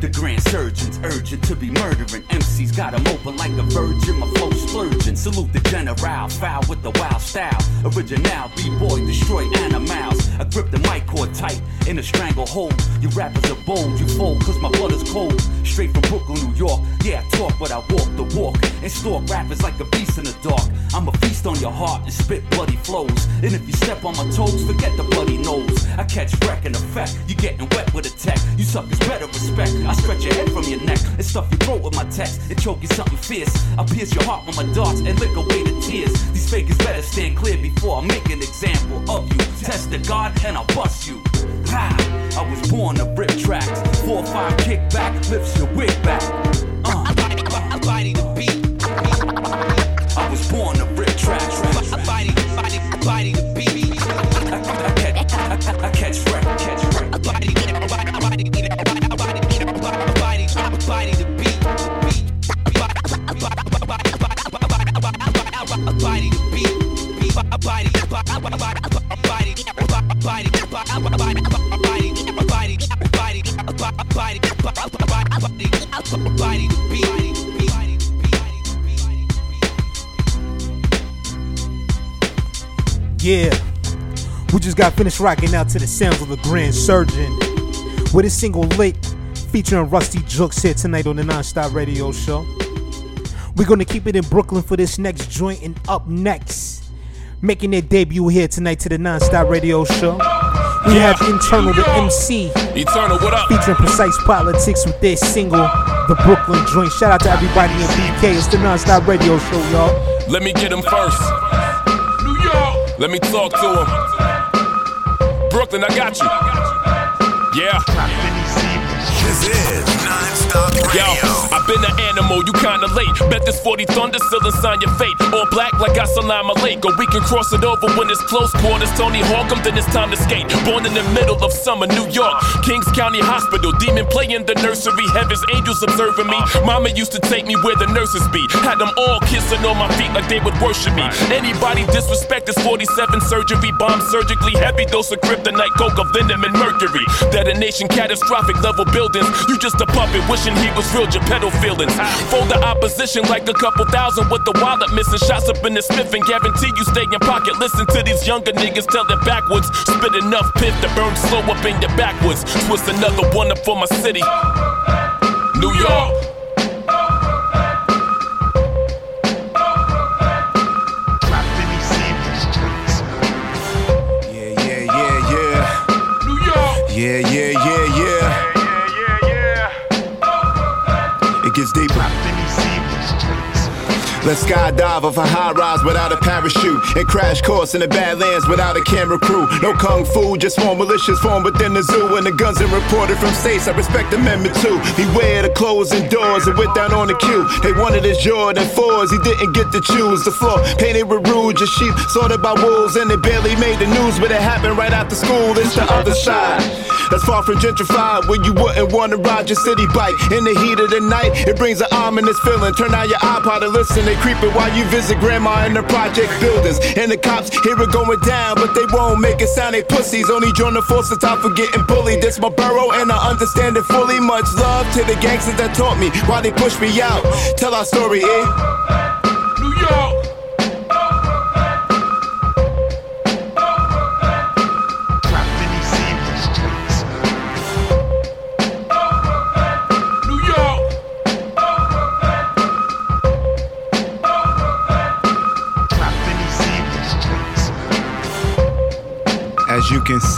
The grand surgeons urgent to be murdering. MCs got 'em open like a virgin. My flow splurging. Salute the general, foul with the wild style. Original, B-boy, destroy animals. I grip the mic cord tight in a stranglehold. You rappers are bold, you fold cause my blood is cold. Straight from Brooklyn, New York. Yeah, I talk, but I walk the walk. And stalk rappers like a beast in the dark. I'm a feast on your heart and spit bloody flows. And if you step on my toes, forget the bloody nose. I catch wreck in effect. You getting wet with a tech. You suckers better respect. I stretch your head from your neck and stuff your throat with my text and choke you something fierce. I pierce your heart with my darts and lick away the tears. These fakers better stand clear before I make an example of you. Test the God and I'll bust you. Ha! I was born to rip tracks. Four or five kickback, lifts your wig back. Uh. Yeah, we just got finished rocking out to the sounds of the Grand Surgeon with his single Lit featuring Rusty Jooks here tonight on the Nonstop Radio Show. We're gonna keep it in Brooklyn for this next joint, and up next, making their debut here tonight to the Nonstop Radio Show. We have Internal the MC. Eternal, what up? Featuring Precise Politics with their single, The Brooklyn Joint. Shout out to everybody in BK. It's the Nonstop Radio Show, y'all. Let me get them first. Let me talk to him. Brooklyn, I got you. Yeah. This is Non-Stop Yo, I've been an animal, you kinda late. Bet this 40 thunder still inside your fate. All black like I Salama Lake. Or we can cross it over when it's close quarters. Tony Hawk'em, then it's time to skate. Born in the middle of summer, New York. Kings County Hospital. Demon playing the nursery. Heaven's angels observing me. Mama used to take me where the nurses be. Had them all kissing on my feet like they would worship me. Anybody disrespect this 47 surgery. Bomb surgically heavy dose of kryptonite, coca, venom, and mercury. Detonation catastrophic level You just a puppet wishing he was real, Geppetto feelings. Fold the opposition like a couple thousand with the wallet missing. Shots up in the Smith and guarantee you stay in pocket. Listen to these younger niggas tell it backwards. Spit enough pith to burn slow up in your backwards. Twist another one up for my city. New York. Yeah, yeah, yeah, yeah. New York. Yeah, yeah, yeah, Let's skydive off a high rise without a parachute and crash course in the Badlands without a camera crew. No kung fu, just more malicious form within the zoo. And the guns are reported from states. I respect Amendment 2. Beware the closing doors and went down on the queue. They wanted his Jordan 4s, he didn't get to choose. The floor painted with rouge, a sheep sorted by wolves, and it barely made the news. But it happened right after school. It's the other side. That's far from gentrified, where you wouldn't want to ride your city bike in the heat of the night. It brings an ominous feeling. Turn out your iPod and listen. They creeping while you visit grandma in the project buildings. And the cops hear it going down, but they won't make it sound they pussies. Only join the force to stop for getting bullied. This my borough, and I understand it fully. Much love to the gangsters that taught me why they pushed me out. Tell our story, eh? New York.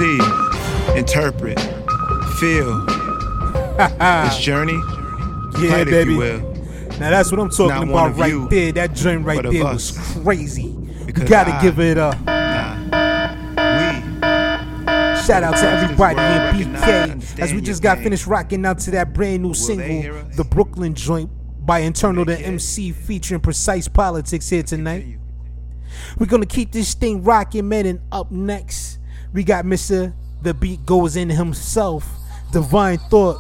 See, interpret, feel this journey. Yeah, baby. Now that's what I'm talking Not about right you, there. That joint right there was crazy. You gotta I- give it up. Shout out to everybody in BK as we just got finished rocking out to that brand new single, The Brooklyn Joint by Internal the MC featuring Precise Politics here tonight. We're gonna keep this thing rocking, man, and up next, we got Mr. The Beat Goes In himself, Divine Thought,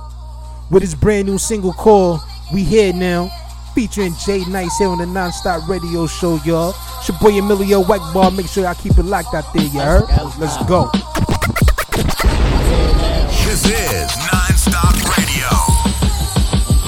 with his brand new single called We Here Now, featuring Jay Nice here on the Nonstop Radio Show, y'all. It's your boy Emilio Wackball. Make sure y'all keep it locked out there, you heard? Let's go. This is Non-Stop Radio.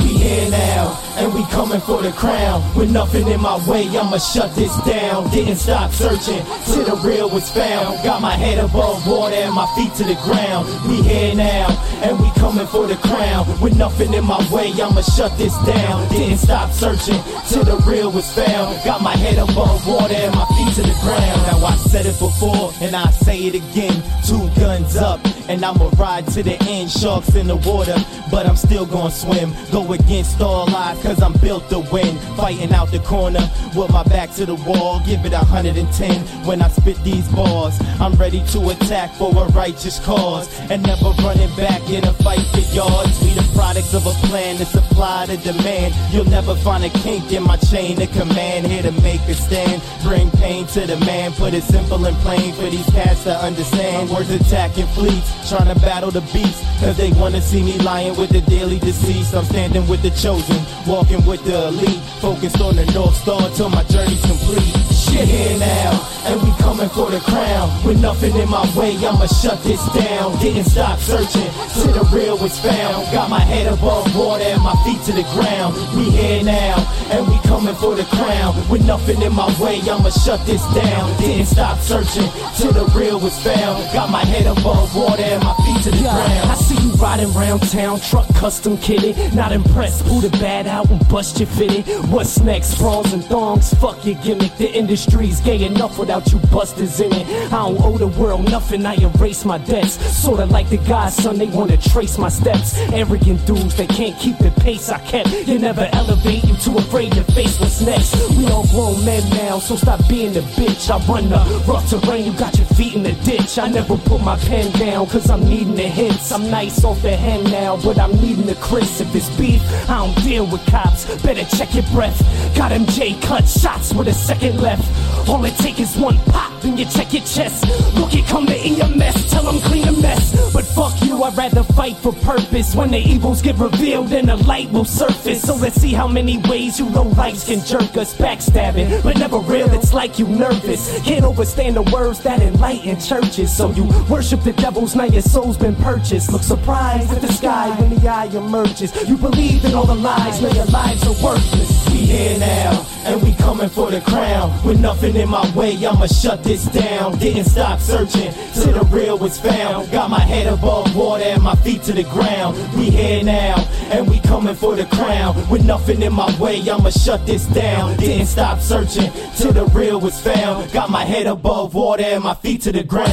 We here now, coming for the crown. With nothing in my way, I'ma shut this down. Didn't stop searching till the real was found. Got my head above water and my feet to the ground. We here now, and we coming for the crown. With nothing in my way, I'ma shut this down. Didn't stop searching till the real was found. Got my head above water and my feet to the ground. Now I said it before, and I say it again. Two guns up, and I'ma ride to the end. Sharks in the water, but I'm still gonna swim. Go against all odds, cause I'm built to win. Fighting out the corner with my back to the wall. Give it a 110 when I spit these bars. I'm ready to attack for a righteous cause. And never running back in a fight for yards. We the products of a plan to supply the demand. You'll never find a kink in my chain of command. Here to make a stand. Bring pain to the man. Put it simple and plain for these cats to understand. Words attacking fleets, trying to battle the beast. Cause they wanna see me lying with the daily deceased. I'm standing with the chosen, walking with the elite. Focused on the North Star till my journey's complete. Shit here now, and we coming for the crown. With nothing in my way, I'ma shut this down. Didn't stop searching till the real was found. Got my head above water and my feet to the ground. We here now, and we coming for the crown. With nothing in my way, I'ma shut this down. Didn't stop searching till the real was found. Got my head above water and my feet to the ground. I see you riding round town, truck custom kitted. Not impressed, pull the bad out and bust your fitted. What's next? Bras and thongs, fuck your gimmick. The industry's gay enough without you busters in it. I don't owe the world nothing, I erase my debts. Sorta like the guy's son, they wanna trace my steps. Arrogant dudes, they can't keep the pace I kept. You never elevate, you too afraid to face what's next. We all grown men now, so stop being a bitch. I run the rough terrain, you got your feet in the ditch. I never put my pen down, cause I'm needing the hits. I'm nice off the hen now, but I'm needing the Chris. If it's beef, I don't deal with cops. Better check your breath. Got MJ cut shots with a second left. All it take is one pop, then you check your chest. Look, it come to EMS, tell them clean a mess. But fuck you, I'd rather fight for purpose. When the evils get revealed, then the light will surface. So let's see how many ways you low lights can jerk us. Backstabbing, but never real, it's like you nervous. Can't overstand the words that enlighten churches. So you worship the devils, now your soul's been purchased. Look surprised at the sky when the eye emerges. You believe in all the lies, now your lives are worthless. We here now, and we coming for the crown. With nothing in my way, I'ma shut this down. Didn't stop searching till the real was found. Got my head above water and my feet to the ground. We here now, and we coming for the crown. With nothing in my way, I'ma shut this down. Didn't stop searching till the real was found. Got my head above water and my feet to the ground.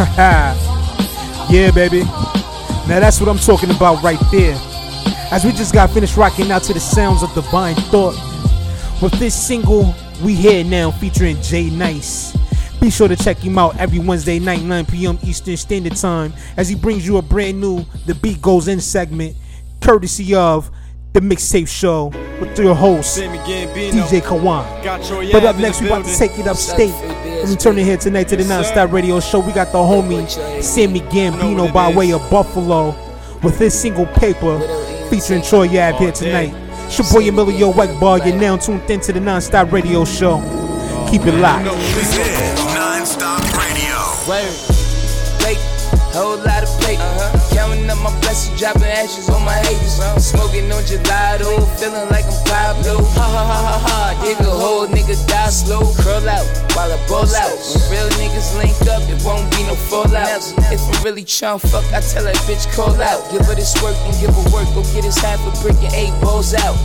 yeah, baby. Now that's what I'm talking about right there. As we just got finished rocking out to the sounds of Divine Thought. With this single, we here now featuring Jay Nice. Be sure to check him out every Wednesday night, 9 p.m. Eastern Standard Time, as he brings you a brand new The Beat Goes In segment, courtesy of The Mixtape Show, with your host, DJ Kawon. But up next, we about to take it upstate. And we turn it here tonight to the Non-Stop Radio Show. We got the homie Sammy Gambino by way of Buffalo with his single Paper featuring Troy Yab here tonight. It's your boy Emilio Whiteball. You're now tuned into the Non-Stop Radio Show. Keep it locked. This is Non-Stop Radio. Word. Plate, whole lot of plate. Uh-huh. Counting up my blessings, dropping ashes on my haters. Smoking on gelato, feeling like I'm Pablo. Ha ha ha ha ha. Dig a hole, nigga die slow. Curl out while I ball out. When real niggas link up, it won't be no fallout. If I'm really tryna fuck, I tell that bitch call out. Give her this work and give her work. Go get us half a brick and eight balls out.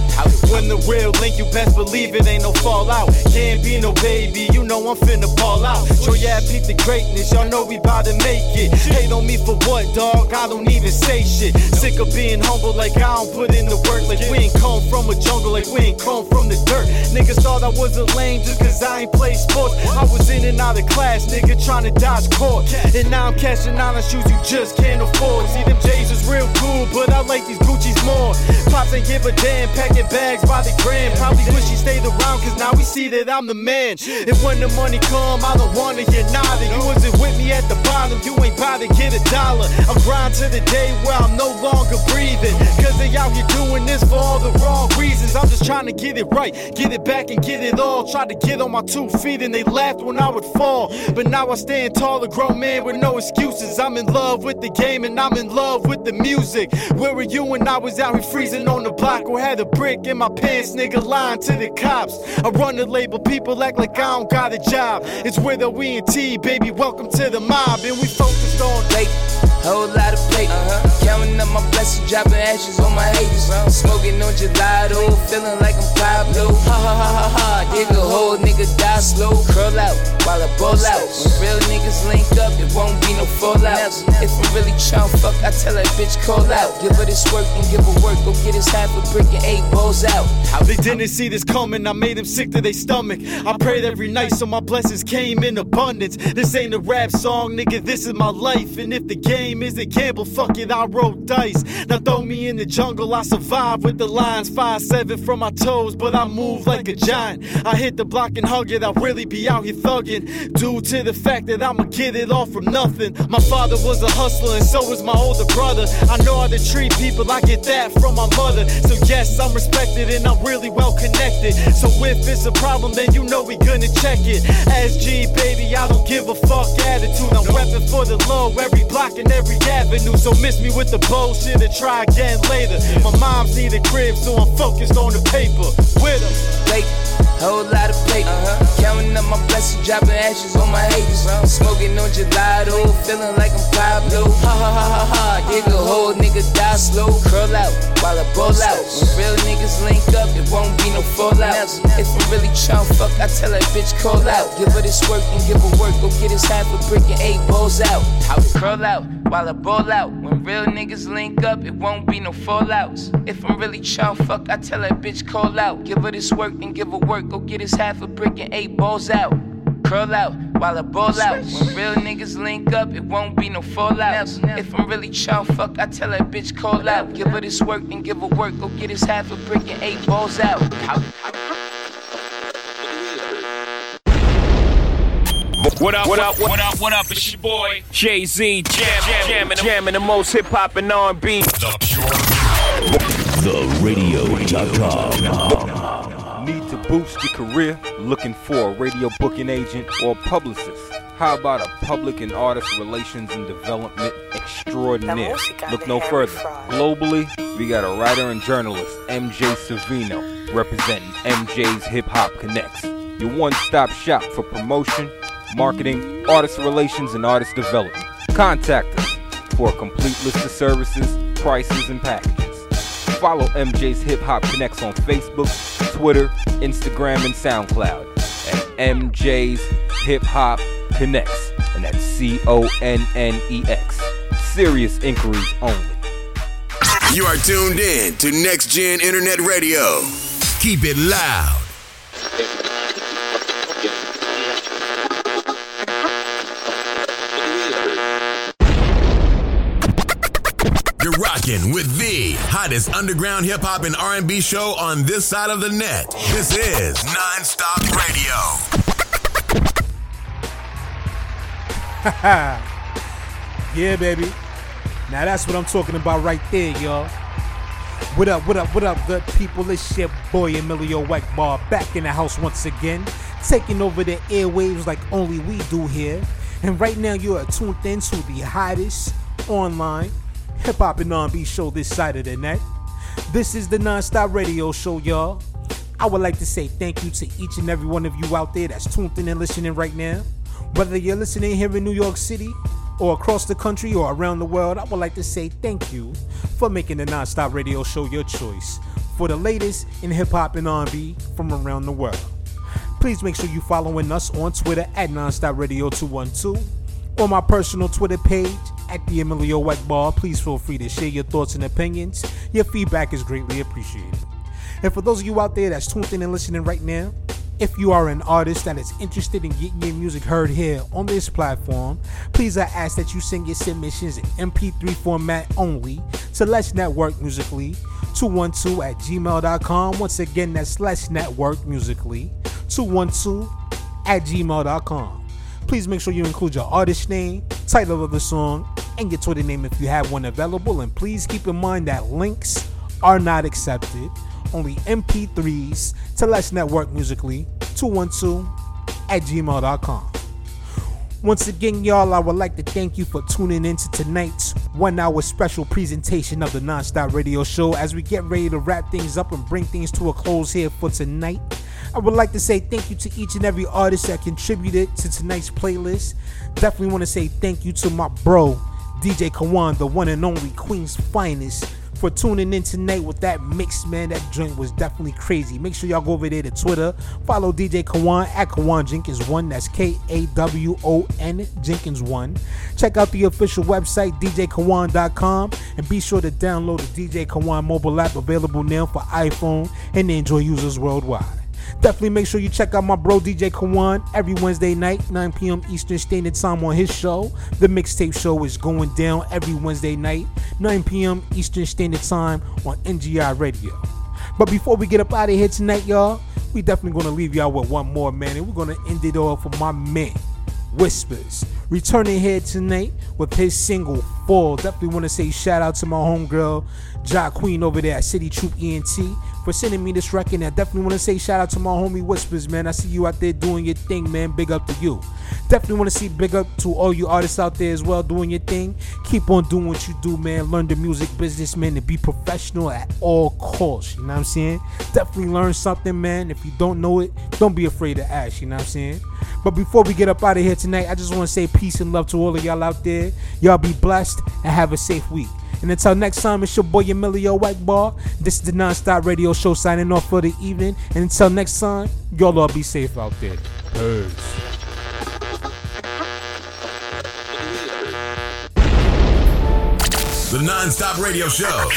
When the real link, you best believe it ain't no fallout. Can't be no baby, you know I'm finna ball out. Show ya peep the greatness, y'all know we bout to make it. Hate on me for what, dog? I don't even say shit. Sick of being humble, like I don't put in the work. Like we ain't come from a jungle, like we ain't come from the dirt. Niggas thought I was a lame just cause I ain't play sports. I was in and out of class, nigga, trying to dodge court. And now I'm cashing out on shoes you just can't afford. See, them J's is real cool, but I like these Gucci's more. Pops ain't give a damn, packing bags by the gram. Probably wish he stayed around, cause now we see that I'm the man. And when the money come, I don't wanna hear nada. You wasn't with me at the bottom, you ain't to get a dollar. I'll grind to the day where I'm no longer breathing. Cause they out here doing this for all the wrong reasons. I'm just trying to get it right, get it back and get it all. Tried to get on my two feet and they laughed when I would fall. But now I stand tall, a grown man with no excuses. I'm in love with the game and I'm in love with the music. Where were you when I was out here freezing on the block or had a brick in my pants, nigga, lying to the cops? I run the label, people act like I don't got a job. It's with a we and T, baby, welcome to the mob. And we focused on late. Whole lot of plate. Uh-huh. Counting up my blessings, dropping ashes on my haters. Smoking on gelato, feeling like I'm Pablo. Ha ha ha ha ha. Dig a hole, nigga die slow. Curl out while I ball out. When real niggas link up, it won't be no fallout. If I'm really tryna fuck, I tell that bitch call out. Give her this work and give her work. Go get us half a brick and eight balls out. They didn't see this coming, I made them sick to their stomach. I prayed every night so my blessings came in abundance. This ain't a rap song, nigga, this is my life. And if the game is a gamble, fuck it, I roll dice. Now throw me in the jungle, I survive with the lines. Five seven from my toes, but I move like a giant. I hit the block and hug it, I really be out here thugging. Due to the fact that I'ma get it all from nothing. My father was a hustler, and so was my older brother. I know how to treat people, I get that from my mother. So, yes, I'm respected and I'm really well connected. So, if it's a problem, then you know we gonna check it. SG, baby, I don't give a fuck attitude. I'm repping for the low, every block and every avenue. So, miss me with the bullshit and try again later. My mom's need a crib, so I'm focused on the paper. With her. Plate, whole lot of plate. Uh-huh. Counting up my blessings, dropping ashes on my haters. Smoking on gelato, feeling like I'm Pablo. Ha ha ha ha ha. Dig a hole, nigga die slow. Curl out while I ball out. When real niggas link up, it won't be no fallout. If I'm really tryna fuck, I tell that bitch call out. Give her this work and give her work. Go get his half a brick and eight balls out. How we curl out while I ball out. When real niggas link up, it won't be no fallouts. If I'm really tryna fuck, I tell that bitch call out. Give her this work and give her work. Go get his half a brick and eight balls out. Curl out while I ball out. When real niggas link up, it won't be no fallouts. If I'm really tryna fuck, I tell that bitch call out. Give her this work and give her work. Go get his half a brick and eight balls out. How- What up, what up, what up, what up? It's your boy Jay Z, jam, jam, jamming, jamming the most hip hop and R&B. TheRadio.com. Need to boost your career? Looking for a radio booking agent or a publicist? How about a public and artist relations and development extraordinaire? Look no further. Globally, we got a writer and journalist, MJ Savino, representing MJ's Hip Hop Connects. Your one stop shop for promotion, marketing, artist relations, and artist development. Contact us for a complete list of services, prices, and packages. Follow MJ's Hip Hop Connects on Facebook, Twitter, Instagram, and SoundCloud at MJ's Hip Hop Connects, and that's C O N N E X. Serious inquiries only. You are tuned in to Next Gen Internet Radio. Keep it loud. Rocking with the hottest underground hip hop and R&B show on this side of the net. This is Nonstop Radio. yeah, baby. Now that's what I'm talking about right there, y'all. What up, what up, what up, good people? It's your boy Emilio Weckbar back in the house once again, taking over the airwaves like only we do here. And right now you are tuned in to the hottest online hip hop and R&B show this side of the net. This is the Nonstop Radio Show, y'all. I would like to say thank you to each and every one of you out there that's tuned in and listening right now. Whether you're listening here in New York City or across the country or around the world, I would like to say thank you for making the Nonstop Radio Show your choice for the latest in hip hop and R&B from around the world. Please make sure you're following us on Twitter at Nonstop Radio 212 or my personal Twitter page at the Emilio bar Please feel free to share your thoughts and opinions. Your feedback is greatly appreciated. And for those of you out there that's tuned in and listening right now, if you are an artist that is interested in getting your music heard here on this platform, please I ask that you send your submissions in MP3 format only to Let's Network Musically 212 at gmail.com. Once again, that's Let's Network Musically 212 at gmail.com. Please make sure you include your artist name, title of the song, and your Twitter name if you have one available. And please keep in mind that links are not accepted. Only MP3s to Let's Network Musically 212 at gmail.com. Once again, y'all, I would like to thank you for tuning in to tonight's one hour special presentation of the Nonstop Radio Show as we get ready to wrap things up and bring things to a close here for tonight. I would like to say thank you to each and every artist that contributed to tonight's playlist. Definitely want to say thank you to my bro, DJ Kawon, the one and only Queen's finest, for tuning in tonight with that mix, man. That joint was definitely crazy. Make sure y'all go over there to Twitter, follow DJ Kawon at Kawon Jenkins One. That's K A W O N Jenkins One. Check out the official website DJKawon.com and be sure to download the DJ Kawon mobile app available now for iPhone and Android users worldwide. Definitely make sure you check out my bro DJ Kawon every Wednesday night, 9 p.m. Eastern Standard Time on his show. The Mixtape Show is going down every Wednesday night, 9 p.m. Eastern Standard Time on NGI Radio. But before we get up out of here tonight, y'all, we definitely gonna leave y'all with one more, man, and we're gonna end it off with my man, Whispers. Returning here tonight with his single Definitely want to say shout out to my homegirl, Ja Queen over there at City Troop ENT for sending me this record. And I definitely want to say shout out to my homie Whispers, man. I see you out there doing your thing, man. Big up to you. Definitely want to see big up to all you artists out there as well doing your thing. Keep on doing what you do, man. Learn the music business, man, and be professional at all costs. You know what I'm saying? Definitely learn something, man. If you don't know it, don't be afraid to ask. You know what I'm saying? But before we get up out of here tonight, I just want to say peace and love to all of y'all out there. Y'all be blessed and have a safe week. And until next time, it's your boy Emilio Whiteball. This is the Nonstop Radio Show signing off for the evening. And until next time, y'all all be safe out there. Peace. The Non-Stop Radio Show.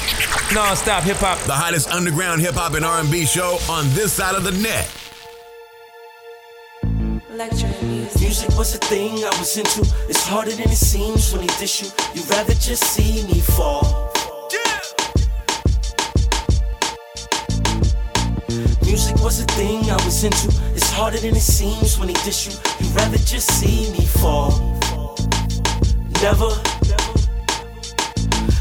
Non-stop hip hop. The hottest underground hip hop and R&B show on this side of the net. Music was a thing I was into. It's harder than it seems when he dish you. You'd rather just see me fall. Music was a thing I was into. It's harder than it seems when he dish you. You'd rather just see me fall. Never.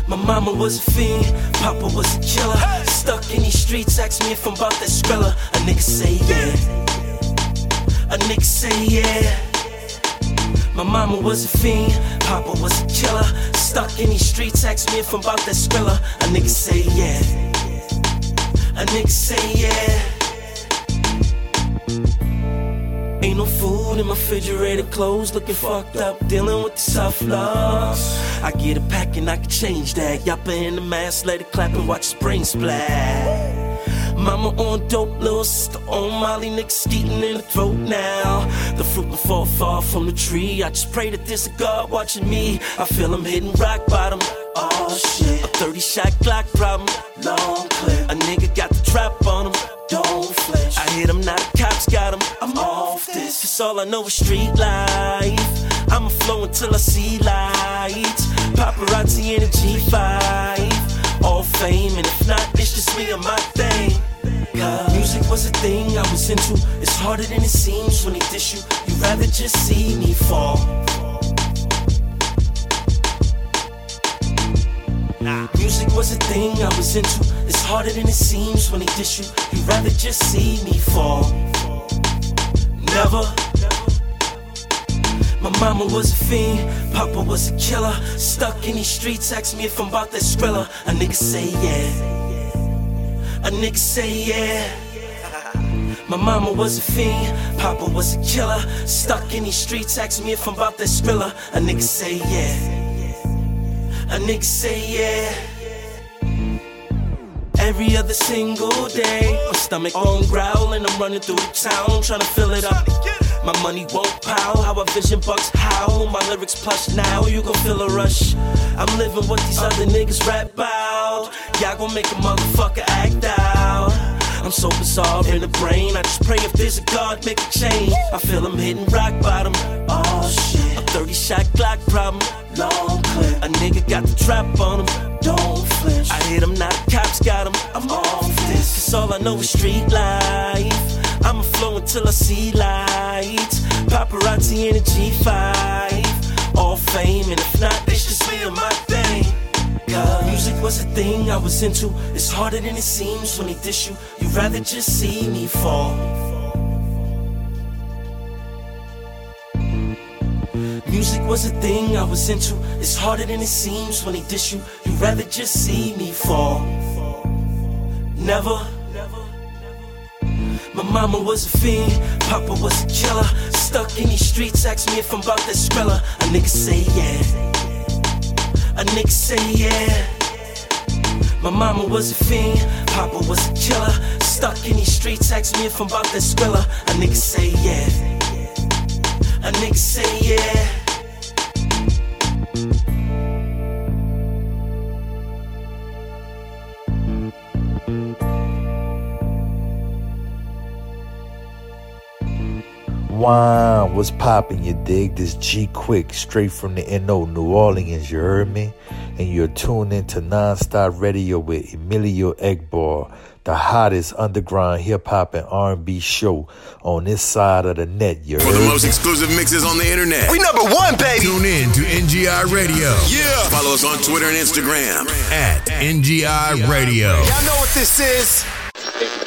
My mama was a fiend, Papa was a killer. Stuck in these streets, ask me if I'm about that skrilla. A nigga say yeah. A nigga say yeah. My mama was a fiend, Papa was a killer. Stuck in these streets, ask me if I'm about that skrilla. A nigga say yeah. A nigga say yeah. Ain't no food in my refrigerator, clothes looking fucked up, dealing with the tough love. I get a pack and I can change that. Yappa in the mask, let it clap and watch spring splat. Mama on dope, little sister on Molly, niggas skeeting in the throat now. The fruit will fall far from the tree. I just pray that there's a God watching me. I feel I'm hitting rock bottom. Oh shit, a 30 shot Glock problem, long clip. A nigga got the trap on him, don't flinch. I hit him, now the cops got him. I'm off this, cause all I know is street life. I'ma flow until I see light. Paparazzi in a G5, all fame, and if not, it's just me and my thing. Music was a thing I was into. It's harder than it seems when they dish you. You'd rather just see me fall. Nah. Music was a thing I was into. It's harder than it seems when they dish you. You'd rather just see me fall. Never. My mama was a fiend, Papa was a killer. Stuck in these streets, ask me if I'm about that skrilla. A nigga say yeah. A nigga say yeah. My mama was a fiend, Papa was a killer. Stuck in these streets, ask me if I'm about that skrilla. A nigga say yeah. A nigga say yeah. Every other single day, my stomach on growl and I'm running through town trying to fill it up. My money won't pile, how I vision bucks how My lyrics plush now, you gon' feel a rush. I'm living what these other niggas rap about. Y'all gon' make a motherfucker act out. I'm so bizarre in the brain. I just pray if there's a God, make a change. I feel I'm hitting rock bottom. Oh 30 shot Glock problem. Long clip. A nigga got the trap on him. Don't flinch. I hit him, now the cops got him. I'm off this. Cause all I know is street life. I'ma flow until I see light. Paparazzi in a G5. All fame, and if not, it's just me and my thing. God. Music was a thing I was into. It's harder than it seems when they dish you. You'd rather just see me fall. Music was a thing I was into. It's harder than it seems when they dish you. You'd rather just see me fall. Never. My mama was a fiend, Papa was a killer. Stuck in these streets, ask me if I'm about that skrilla. A nigga say yeah. A nigga say yeah. My mama was a fiend, Papa was a killer. Stuck in these streets, ask me if I'm about that skrilla. A nigga say yeah. A nigga say yeah. Wagwan, what's popping, you dig? This G Quick, straight from the NO, New Orleans, you heard me? And you're tuned into Nonstop Radio with Emilio Egbar, the hottest underground hip hop and R&B show on this side of the net, you For heard the me? most exclusive mixes on the internet. We number one, baby. Tune in to NGI Radio. Yeah. Follow us on Twitter and Instagram at NGI Radio. Y'all know what this is.